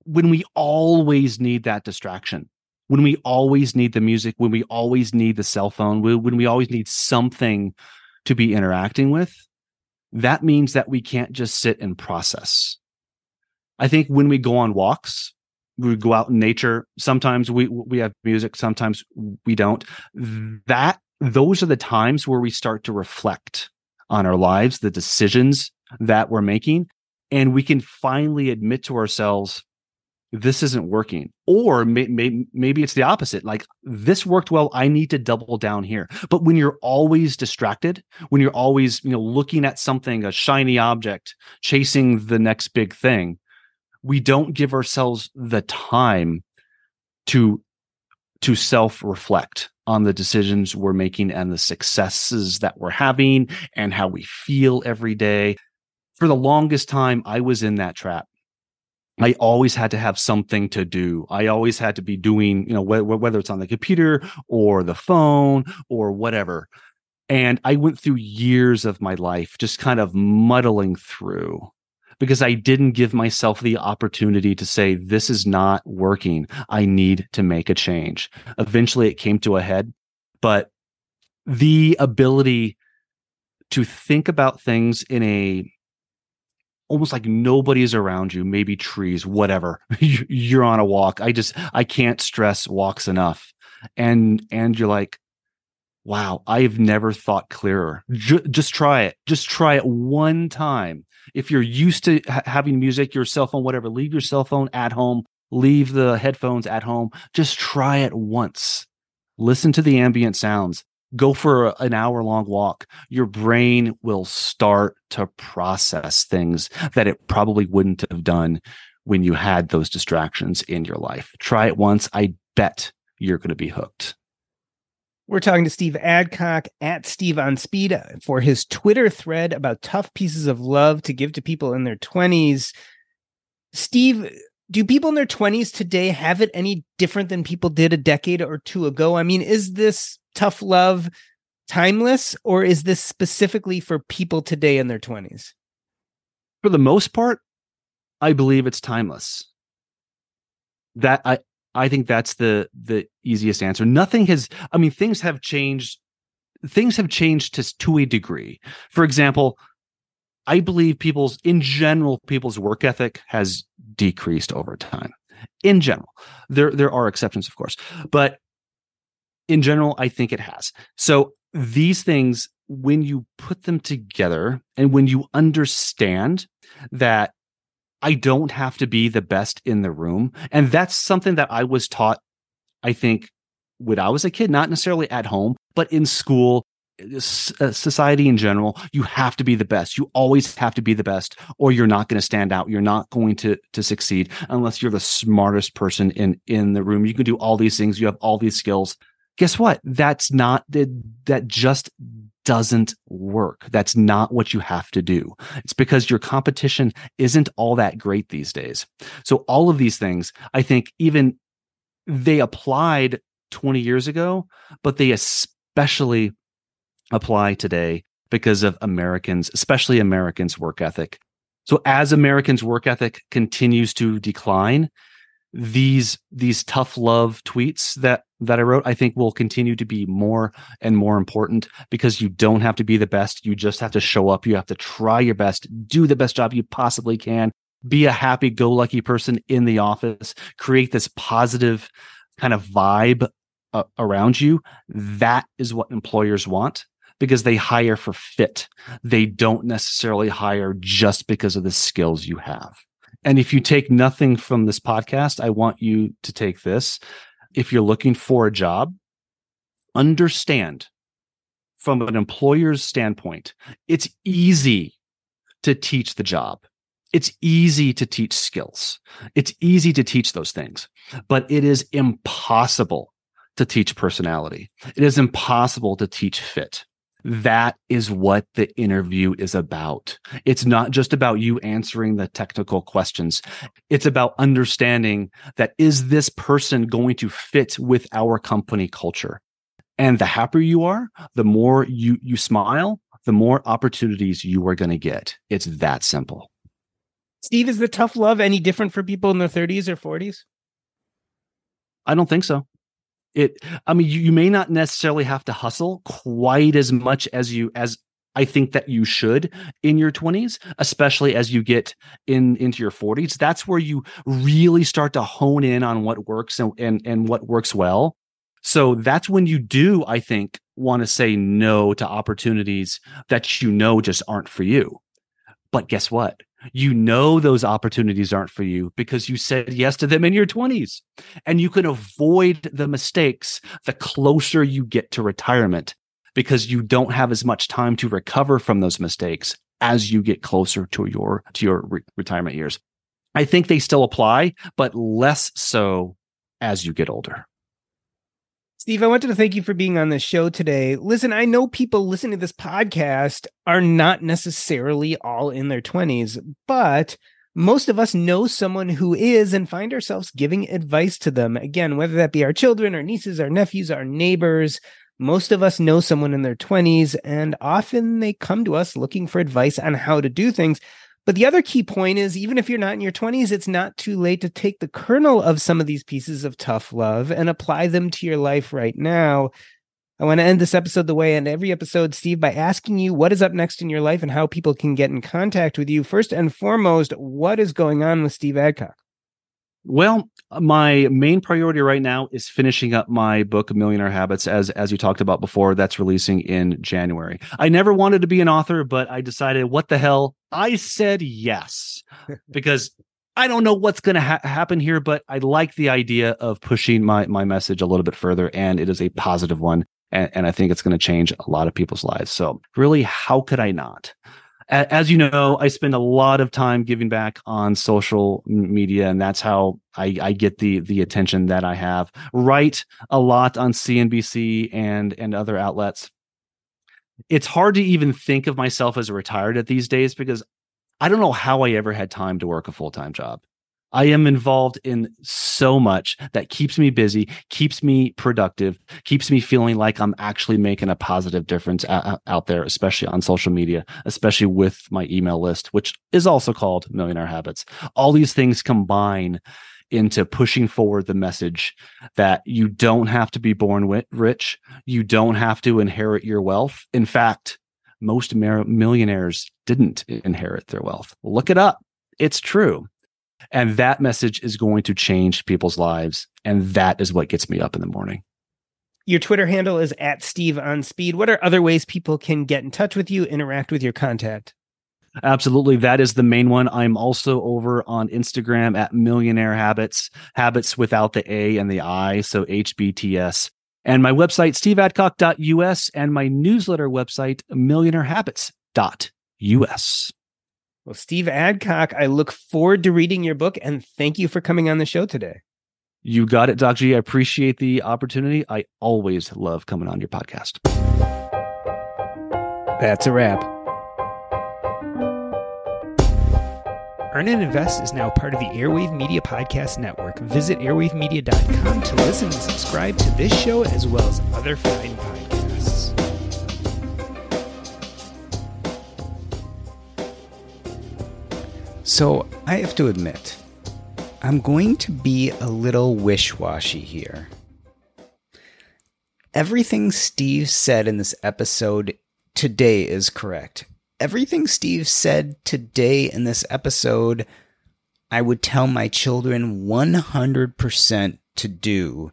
[SPEAKER 2] when we always need that distraction when we always need the music when we always need the cell phone when we always need something to be interacting with that means that we can't just sit and process. I think when we go on walks we go out in nature sometimes we we have music sometimes we don't. That those are the times where we start to reflect on our lives the decisions that we're making and we can finally admit to ourselves this isn't working or may, may, maybe it's the opposite like this worked well i need to double down here. But when you're always distracted when you're always you know looking at something a shiny object chasing the next big thing we don't give ourselves the time to to self reflect on the decisions we're making and the successes that we're having and how we feel every day for the longest time i was in that trap I always had to have something to do. I always had to be doing, you know, wh- whether it's on the computer or the phone or whatever. And I went through years of my life just kind of muddling through because I didn't give myself the opportunity to say, this is not working. I need to make a change. Eventually it came to a head, but the ability to think about things in a almost like nobody's around you, maybe trees, whatever. (laughs) you're on a walk. I just I can't stress walks enough. And and you're like, wow, I've never thought clearer. J- just try it. Just try it one time. If you're used to ha- having music, your cell phone, whatever, leave your cell phone at home, leave the headphones at home. Just try it once. Listen to the ambient sounds go for an hour long walk, your brain will start to process things that it probably wouldn't have done when you had those distractions in your life. Try it once. I bet you're going to be hooked.
[SPEAKER 3] We're talking to Steve Adcock at Steve on Speed for his Twitter thread about tough pieces of love to give to people in their 20s. Steve, do people in their 20s today have it any different than people did a decade or two ago? I mean, is this tough love timeless or is this specifically for people today in their 20s?
[SPEAKER 2] For the most part, I believe it's timeless. That I I think that's the the easiest answer. Nothing has I mean things have changed things have changed to to a degree. For example, I believe people's in general people's work ethic has decreased over time. In general. There there are exceptions of course, but in general, I think it has. So these things, when you put them together and when you understand that I don't have to be the best in the room, and that's something that I was taught, I think, when I was a kid, not necessarily at home, but in school, uh, society in general you have to be the best. You always have to be the best or you're not going to stand out. You're not going to to succeed unless you're the smartest person in in the room. You can do all these things. You have all these skills. Guess what? That's not that just doesn't work. That's not what you have to do. It's because your competition isn't all that great these days. So all of these things, I think even they applied 20 years ago, but they especially apply today because of Americans, especially Americans' work ethic. So as Americans' work ethic continues to decline, these these tough love tweets that that I wrote, I think will continue to be more and more important because you don't have to be the best. You just have to show up. You have to try your best, do the best job you possibly can, be a happy go lucky person in the office, create this positive kind of vibe uh, around you. That is what employers want because they hire for fit. They don't necessarily hire just because of the skills you have. And if you take nothing from this podcast, I want you to take this. If you're looking for a job, understand from an employer's standpoint, it's easy to teach the job. It's easy to teach skills. It's easy to teach those things, but it is impossible to teach personality. It is impossible to teach fit. That is what the interview is about. It's not just about you answering the technical questions. It's about understanding that is this person going to fit with our company culture? And the happier you are, the more you you smile, the more opportunities you are going to get. It's that simple.
[SPEAKER 3] Steve, is the tough love any different for people in their 30s or 40s?
[SPEAKER 2] I don't think so it i mean you, you may not necessarily have to hustle quite as much as you as I think that you should in your 20s, especially as you get in into your 40s. That's where you really start to hone in on what works and and, and what works well. So that's when you do, I think, want to say no to opportunities that you know just aren't for you. But guess what? You know those opportunities aren't for you because you said yes to them in your 20s. And you can avoid the mistakes the closer you get to retirement because you don't have as much time to recover from those mistakes as you get closer to your to your re- retirement years. I think they still apply, but less so as you get older.
[SPEAKER 3] Steve, I wanted to thank you for being on the show today. Listen, I know people listening to this podcast are not necessarily all in their 20s, but most of us know someone who is and find ourselves giving advice to them. Again, whether that be our children, our nieces, our nephews, our neighbors, most of us know someone in their 20s, and often they come to us looking for advice on how to do things. But the other key point is even if you're not in your 20s, it's not too late to take the kernel of some of these pieces of tough love and apply them to your life right now. I want to end this episode the way I end every episode, Steve, by asking you what is up next in your life and how people can get in contact with you. First and foremost, what is going on with Steve Adcock?
[SPEAKER 2] Well, my main priority right now is finishing up my book Millionaire Habits as as you talked about before that's releasing in January. I never wanted to be an author, but I decided what the hell? I said yes because I don't know what's going to ha- happen here, but I like the idea of pushing my my message a little bit further and it is a positive one and, and I think it's going to change a lot of people's lives. So, really how could I not? as you know, I spend a lot of time giving back on social media, and that's how I, I, get the the attention that I have. Write a lot on CNBC and and other outlets. It's hard to even think of myself as a retired at these days because I don't know how I ever had time to work a full time job. I am involved in so much that keeps me busy, keeps me productive, keeps me feeling like I'm actually making a positive difference out there, especially on social media, especially with my email list, which is also called Millionaire Habits. All these things combine into pushing forward the message that you don't have to be born rich, you don't have to inherit your wealth. In fact, most millionaires didn't inherit their wealth. Look it up. It's true. And that message is going to change people's lives. And that is what gets me up in the morning.
[SPEAKER 3] Your Twitter handle is at Steve on Speed. What are other ways people can get in touch with you, interact with your content?
[SPEAKER 2] Absolutely. That is the main one. I'm also over on Instagram at Millionaire Habits, habits without the A and the I. So HBTS. And my website, steveadcock.us, and my newsletter website, millionairehabits.us.
[SPEAKER 3] Well, Steve Adcock, I look forward to reading your book and thank you for coming on the show today.
[SPEAKER 2] You got it, Doc G. I appreciate the opportunity. I always love coming on your podcast.
[SPEAKER 3] That's a wrap.
[SPEAKER 4] Earn and Invest is now part of the Airwave Media Podcast Network. Visit airwavemedia.com to listen and subscribe to this show as well as other fine podcasts. So I have to admit, I'm going to be a little wish washy here. Everything Steve said in this episode today is correct. Everything Steve said today in this episode, I would tell my children 100% to do.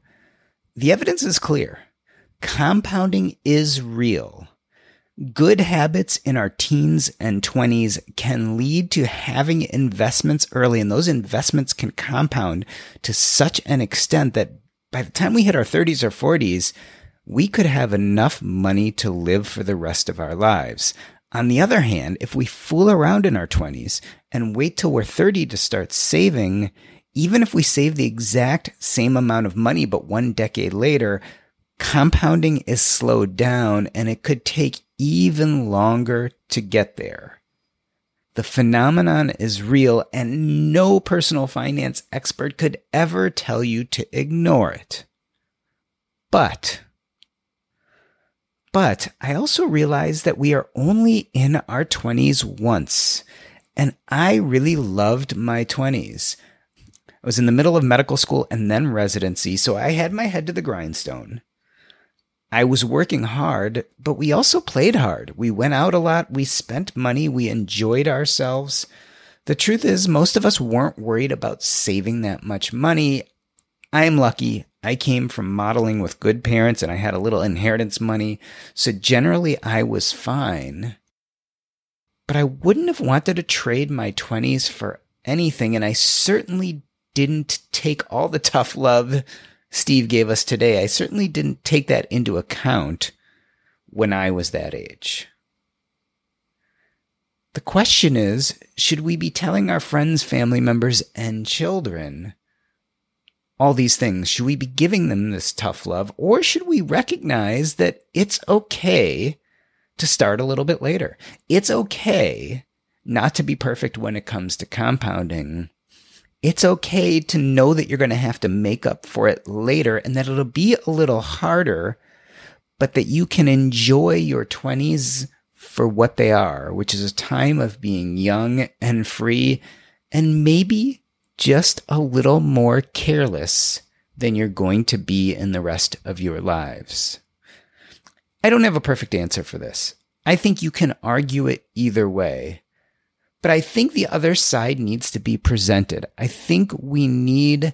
[SPEAKER 4] The evidence is clear. Compounding is real. Good habits in our teens and 20s can lead to having investments early, and those investments can compound to such an extent that by the time we hit our 30s or 40s, we could have enough money to live for the rest of our lives. On the other hand, if we fool around in our 20s and wait till we're 30 to start saving, even if we save the exact same amount of money, but one decade later, compounding is slowed down and it could take even longer to get there. The phenomenon is real and no personal finance expert could ever tell you to ignore it. But, but I also realize that we are only in our 20s once. And I really loved my 20s. I was in the middle of medical school and then residency, so I had my head to the grindstone. I was working hard, but we also played hard. We went out a lot. We spent money. We enjoyed ourselves. The truth is, most of us weren't worried about saving that much money. I'm lucky. I came from modeling with good parents and I had a little inheritance money. So generally, I was fine. But I wouldn't have wanted to trade my 20s for anything. And I certainly didn't take all the tough love Steve gave us today. I certainly didn't take that into account when I was that age. The question is should we be telling our friends, family members, and children all these things? Should we be giving them this tough love, or should we recognize that it's okay to start a little bit later? It's okay not to be perfect when it comes to compounding it's okay to know that you're going to have to make up for it later and that it'll be a little harder, but that you can enjoy your 20s for what they are, which is a time of being young and free and maybe just a little more careless than you're going to be in the rest of your lives. I don't have a perfect answer for this. I think you can argue it either way. But I think the other side needs to be presented. I think we need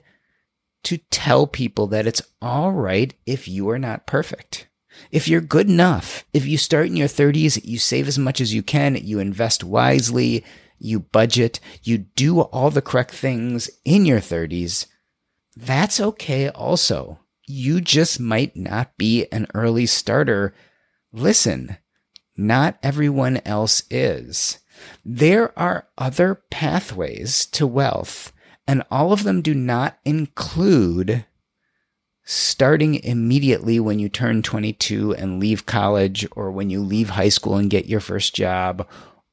[SPEAKER 4] to tell people that it's all right if you are not perfect. If you're good enough, if you start in your 30s, you save as much as you can, you invest wisely, you budget, you do all the correct things in your 30s, that's okay also. You just might not be an early starter. Listen, not everyone else is. There are other pathways to wealth, and all of them do not include starting immediately when you turn 22 and leave college, or when you leave high school and get your first job,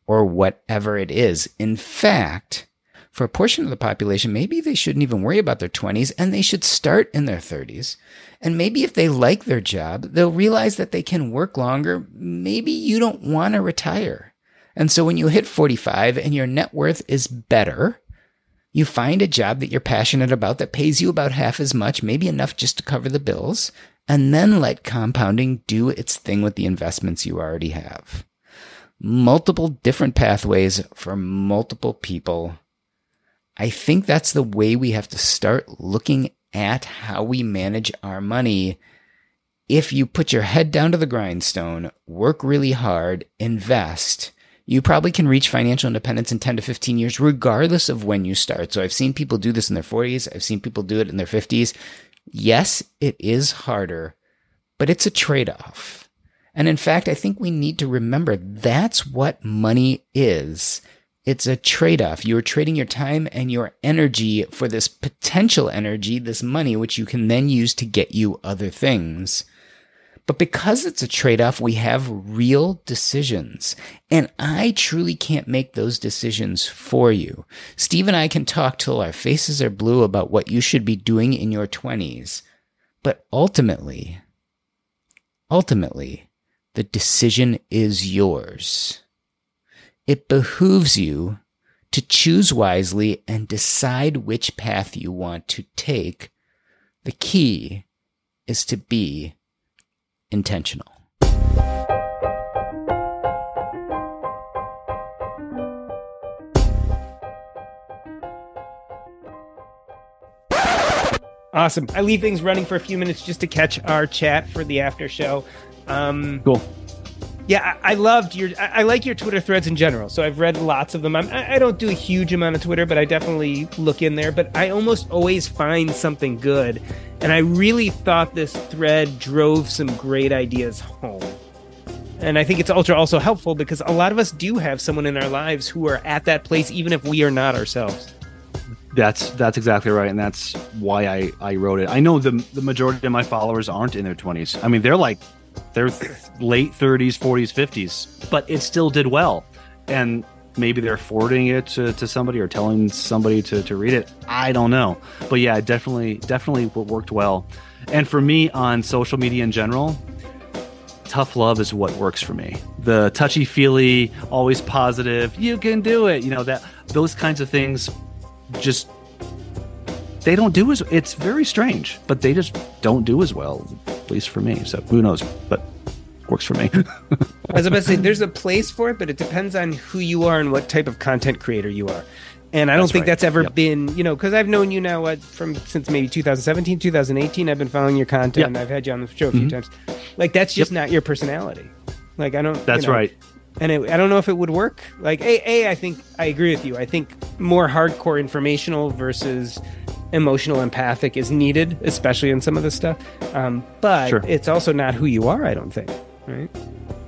[SPEAKER 4] or whatever it is. In fact, for a portion of the population, maybe they shouldn't even worry about their 20s and they should start in their 30s. And maybe if they like their job, they'll realize that they can work longer. Maybe you don't want to retire. And so when you hit 45 and your net worth is better, you find a job that you're passionate about that pays you about half as much, maybe enough just to cover the bills, and then let compounding do its thing with the investments you already have. Multiple different pathways for multiple people. I think that's the way we have to start looking at how we manage our money. If you put your head down to the grindstone, work really hard, invest, you probably can reach financial independence in 10 to 15 years, regardless of when you start. So I've seen people do this in their 40s. I've seen people do it in their 50s. Yes, it is harder, but it's a trade off. And in fact, I think we need to remember that's what money is. It's a trade off. You're trading your time and your energy for this potential energy, this money, which you can then use to get you other things. But because it's a trade off, we have real decisions. And I truly can't make those decisions for you. Steve and I can talk till our faces are blue about what you should be doing in your 20s. But ultimately, ultimately, the decision is yours. It behooves you to choose wisely and decide which path you want to take. The key is to be intentional.
[SPEAKER 3] Awesome. I leave things running for a few minutes just to catch our chat for the after show. Um,
[SPEAKER 2] cool.
[SPEAKER 3] Yeah, I, I loved your. I, I, like your Twitter threads in general. So I've read lots of them. I'm, I, I don't do a huge amount of Twitter, but I definitely look in there. But I almost always find something good. And I really thought this thread drove some great ideas home. And I think it's ultra also helpful because a lot of us do have someone in our lives who are at that place, even if we are not ourselves.
[SPEAKER 2] That's that's exactly right, and that's why I I wrote it. I know the the majority of my followers aren't in their twenties. I mean, they're like they're late thirties, forties, fifties, but it still did well. And maybe they're forwarding it to, to somebody or telling somebody to, to read it. I don't know. But yeah, definitely, definitely what worked well. And for me on social media in general, tough love is what works for me. The touchy feely, always positive, you can do it. You know, that those kinds of things just they don't do as it's very strange, but they just don't do as well at least for me. So who knows? But works for me. (laughs)
[SPEAKER 3] I was about to say there's a place for it, but it depends on who you are and what type of content creator you are. And I don't
[SPEAKER 2] That's
[SPEAKER 3] think
[SPEAKER 2] right.
[SPEAKER 3] that's ever
[SPEAKER 2] Yep.
[SPEAKER 3] been, you know, because I've known you now what from since maybe 2017, 2018. I've been following your content.
[SPEAKER 2] Yep.
[SPEAKER 3] and I've had you on the show a few
[SPEAKER 2] Mhm.
[SPEAKER 3] times. Like that's just not your personality. Like I don't. you
[SPEAKER 2] That's
[SPEAKER 3] know,
[SPEAKER 2] right.
[SPEAKER 3] And it, I don't know if it would work. Like a, a, I think I agree with you. I think more hardcore informational versus emotional empathic is needed, especially in some of this stuff. Um, but
[SPEAKER 2] Sure.
[SPEAKER 3] it's also not who you are. I don't think. Right.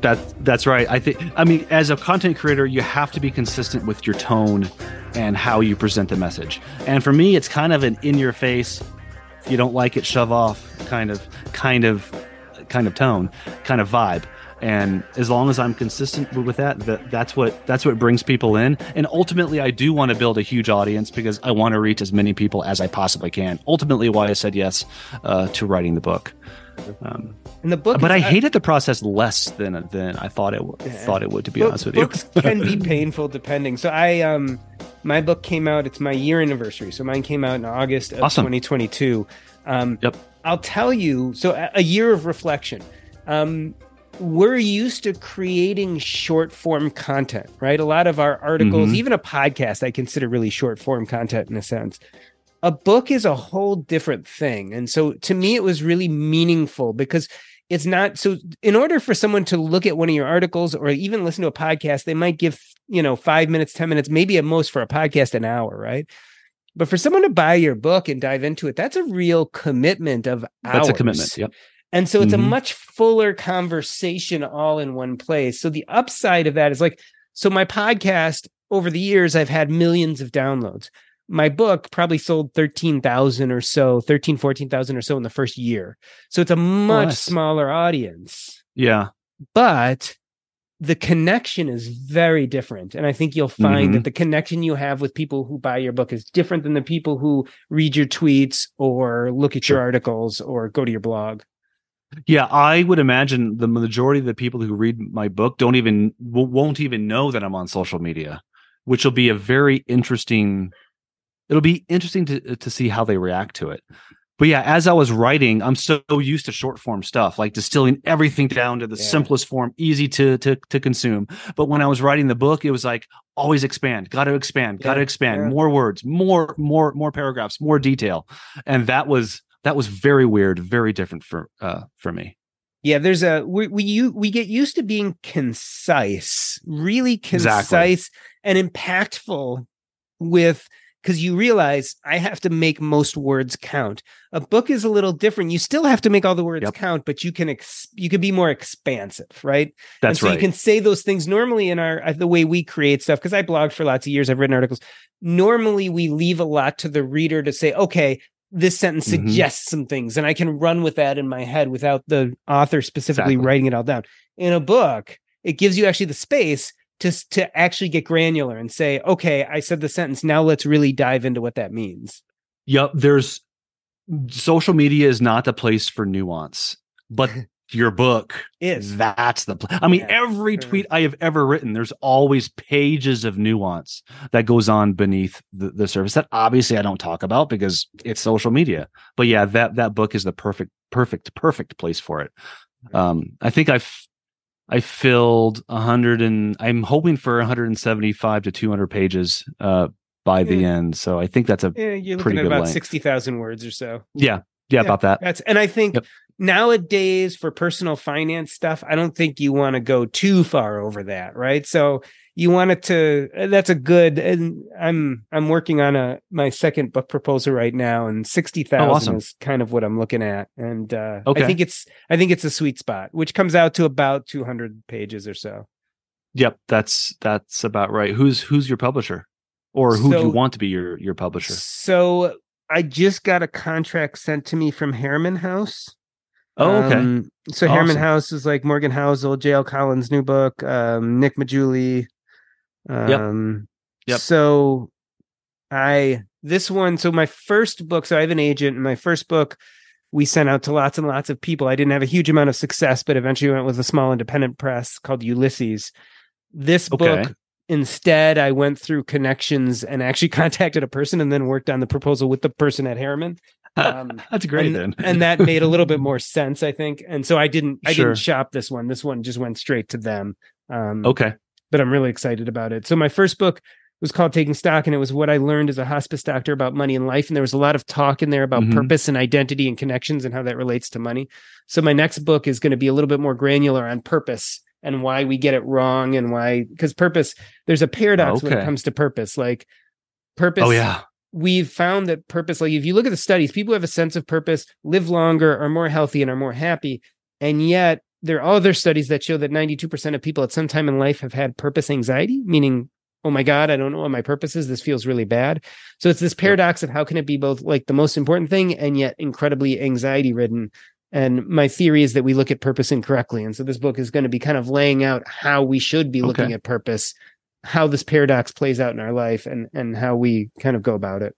[SPEAKER 2] That that's right. I think I mean as a content creator, you have to be consistent with your tone and how you present the message. And for me, it's kind of an in your face, if you don't like it, shove off kind of kind of kind of tone, kind of vibe. And as long as I'm consistent with that, that that's what that's what brings people in. And ultimately, I do want to build a huge audience because I want to reach as many people as I possibly can. Ultimately, why I said yes uh, to writing the book. Um,
[SPEAKER 3] And the book,
[SPEAKER 2] but
[SPEAKER 3] is-
[SPEAKER 2] I hated the process less than than I thought it w- thought it would. To be
[SPEAKER 3] Book-
[SPEAKER 2] honest with you,
[SPEAKER 3] books (laughs) can be painful depending. So I um my book came out it's my year anniversary. So mine came out in August of
[SPEAKER 2] Awesome.
[SPEAKER 3] 2022. Um
[SPEAKER 2] Yep.
[SPEAKER 3] I'll tell you so a, a year of reflection. Um we're used to creating short form content, right? A lot of our articles,
[SPEAKER 2] Mhm.
[SPEAKER 3] even a podcast I consider really short form content in a sense. A book is a whole different thing. And so to me it was really meaningful because it's not so in order for someone to look at one of your articles or even listen to a podcast they might give you know five minutes ten minutes maybe at most for a podcast an hour right but for someone to buy your book and dive into it that's a real commitment of hours.
[SPEAKER 2] that's a commitment. Yep.
[SPEAKER 3] And so it's a
[SPEAKER 2] Mhm.
[SPEAKER 3] much fuller conversation all in one place so the upside of that is like so my podcast over the years i've had millions of downloads my book probably sold 13,000 or so 13 14,000 or so in the first year so it's a much
[SPEAKER 2] nice.
[SPEAKER 3] smaller audience
[SPEAKER 2] Yeah.
[SPEAKER 3] but the connection is very different and i think you'll find
[SPEAKER 2] Mhm.
[SPEAKER 3] that the connection you have with people who buy your book is different than the people who read your tweets or look at your articles or go to your blog
[SPEAKER 2] Yeah, I would imagine the majority of the people who read my book don't even w- won't even know that I'm on social media, which will be a very interesting. It'll be interesting to to see how they react to it. But yeah, as I was writing, I'm so used to short form stuff, like distilling everything down to the
[SPEAKER 3] Yeah.
[SPEAKER 2] simplest form, easy to to to consume. But when I was writing the book, it was like always expand, got to expand, got to
[SPEAKER 3] Yeah,
[SPEAKER 2] expand,
[SPEAKER 3] yeah.
[SPEAKER 2] more words, more more more paragraphs, more detail, and that was that was very weird, very different for uh for me.
[SPEAKER 3] yeah there's a we we you we get used to being concise really concise
[SPEAKER 2] Exactly.
[SPEAKER 3] and impactful with because you realize I have to make most words count. A book is a little different. You still have to make all the words
[SPEAKER 2] Yep.
[SPEAKER 3] count, but you can ex- you can be more expansive, right?
[SPEAKER 2] That's
[SPEAKER 3] so
[SPEAKER 2] right.
[SPEAKER 3] you can say those things normally in our uh, the way we create stuff because I blogged for lots of years. I've written articles. Normally, we leave a lot to the reader to say, okay, this sentence
[SPEAKER 2] Mhm.
[SPEAKER 3] suggests some things, and I can run with that in my head without the author specifically
[SPEAKER 2] Exactly.
[SPEAKER 3] writing it all down. In a book, it gives you actually the space to to actually get granular and say, okay, I said the sentence. Now let's really dive into what that means.
[SPEAKER 2] Yep. There's social media is not the place for nuance, but your book
[SPEAKER 3] Is
[SPEAKER 2] that's the place. I mean,
[SPEAKER 3] Yeah.
[SPEAKER 2] every
[SPEAKER 3] Yeah.
[SPEAKER 2] tweet I have ever written, there's always pages of nuance that goes on beneath the, the surface that obviously I don't talk about because it's social media. But yeah, that that book is the perfect, perfect, perfect place for it. Um, I think I've I filled a hundred and I'm hoping for 175 to 200 pages uh by the end. So I think that's a
[SPEAKER 3] yeah, you're
[SPEAKER 2] Pretty
[SPEAKER 3] looking at
[SPEAKER 2] good
[SPEAKER 3] about
[SPEAKER 2] length.
[SPEAKER 3] sixty thousand words or so.
[SPEAKER 2] yeah, yeah, about that.
[SPEAKER 3] That's and I think
[SPEAKER 2] Yep.
[SPEAKER 3] Nowadays for personal finance stuff, I don't think you want to go too far over that, right? So you want it to uh, that's a good and I'm I'm working on a my second book proposal right now and 60,000
[SPEAKER 2] Oh, awesome.
[SPEAKER 3] is kind of what I'm looking at and uh I think it's I think it's a sweet spot which comes out to about 200 pages or so.
[SPEAKER 2] Yep, that's that's about right. Who's who's your publisher, or who do
[SPEAKER 3] So-
[SPEAKER 2] you want to be your your publisher?
[SPEAKER 3] So I just got a contract sent to me from Harriman House.
[SPEAKER 2] Oh, okay.
[SPEAKER 3] Um, so Harriman
[SPEAKER 2] Awesome.
[SPEAKER 3] House is like Morgan Housel, J.L. Collins' new book, um, Nick Maggiulli. Um,
[SPEAKER 2] Yep.
[SPEAKER 3] So I this one. So my first book. So I have an agent, and my first book we sent out to lots and lots of people. I didn't have a huge amount of success, but eventually went with a small independent press called Ulysses. This
[SPEAKER 2] Okay.
[SPEAKER 3] book instead i went through connections and actually (laughs) contacted a person and then worked on the proposal with the person at harriman Um, (laughs)
[SPEAKER 2] That's great
[SPEAKER 3] and,
[SPEAKER 2] then.
[SPEAKER 3] and that made a little bit more sense, I think. And so I didn't I
[SPEAKER 2] Sure.
[SPEAKER 3] didn't shop this one. This one just went straight to them. Um,
[SPEAKER 2] okay.
[SPEAKER 3] but I'm really excited about it. So my first book was called Taking Stock, and it was what I learned as a hospice doctor about money and life. And there was a lot of talk in there about
[SPEAKER 2] Mhm.
[SPEAKER 3] purpose and identity and connections and how that relates to money. So my next book is going to be a little bit more granular on purpose and why we get it wrong and why because purpose there's a paradox when it comes to purpose. Like purpose
[SPEAKER 2] Oh yeah.
[SPEAKER 3] We've found that purpose, like if you look at the studies, people who have a sense of purpose, live longer, are more healthy, and are more happy. And yet, there are other studies that show that 92% of people at some time in life have had purpose anxiety, meaning, oh my God, I don't know what my purpose is. This feels really bad. So it's this paradox of how can it be both like the most important thing and yet incredibly anxiety ridden. And my theory is that we look at purpose incorrectly. And so this book is going to be kind of laying out how we should be looking
[SPEAKER 2] Okay.
[SPEAKER 3] at purpose, how this paradox plays out in our life, and and how we kind of go about it.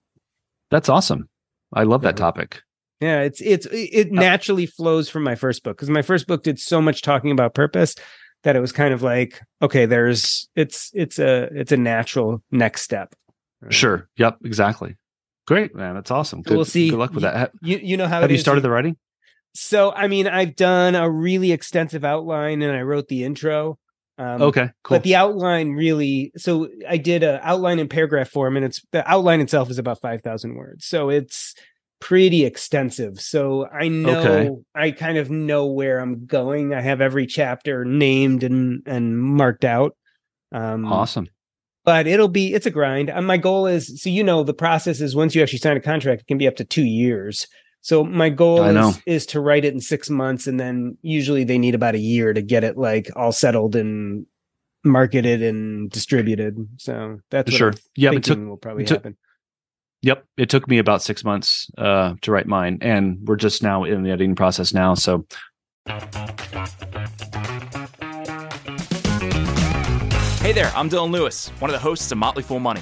[SPEAKER 2] That's awesome. I love that topic.
[SPEAKER 3] Yeah, it's it's it uh, naturally flows from my first book because my first book did so much talking about purpose that it was kind of like okay, there's it's it's a it's a natural next step. Right?
[SPEAKER 2] Sure. Yep. Exactly. Great, man. That's awesome.
[SPEAKER 3] So we'll see.
[SPEAKER 2] Good luck with
[SPEAKER 3] You-
[SPEAKER 2] that.
[SPEAKER 3] You you know how
[SPEAKER 2] Have
[SPEAKER 3] it
[SPEAKER 2] you
[SPEAKER 3] is.
[SPEAKER 2] started the writing?
[SPEAKER 3] So I mean, I've done a really extensive outline and I wrote the intro. Um,
[SPEAKER 2] Okay. Cool.
[SPEAKER 3] But the outline really, so I did a outline in paragraph form, and it's the outline itself is about five thousand words, so it's pretty extensive. So I know
[SPEAKER 2] Okay.
[SPEAKER 3] I kind of know where I'm going. I have every chapter named and and marked out. Um,
[SPEAKER 2] awesome.
[SPEAKER 3] but it'll be it's a grind. And my goal is so you know the process is once you actually sign a contract, it can be up to two years. So my goal
[SPEAKER 2] I know.
[SPEAKER 3] is, is to write it in six months, and then usually they need about a year to get it like all settled and marketed and distributed. So that's
[SPEAKER 2] Sure.
[SPEAKER 3] I'm
[SPEAKER 2] It took.
[SPEAKER 3] will probably
[SPEAKER 2] took-
[SPEAKER 3] happen.
[SPEAKER 2] Yep. It took me about six months uh, to write mine, and we're just now in the editing process now. So
[SPEAKER 5] Hey there, I'm Dylan Lewis, one of the hosts of Motley Fool Money.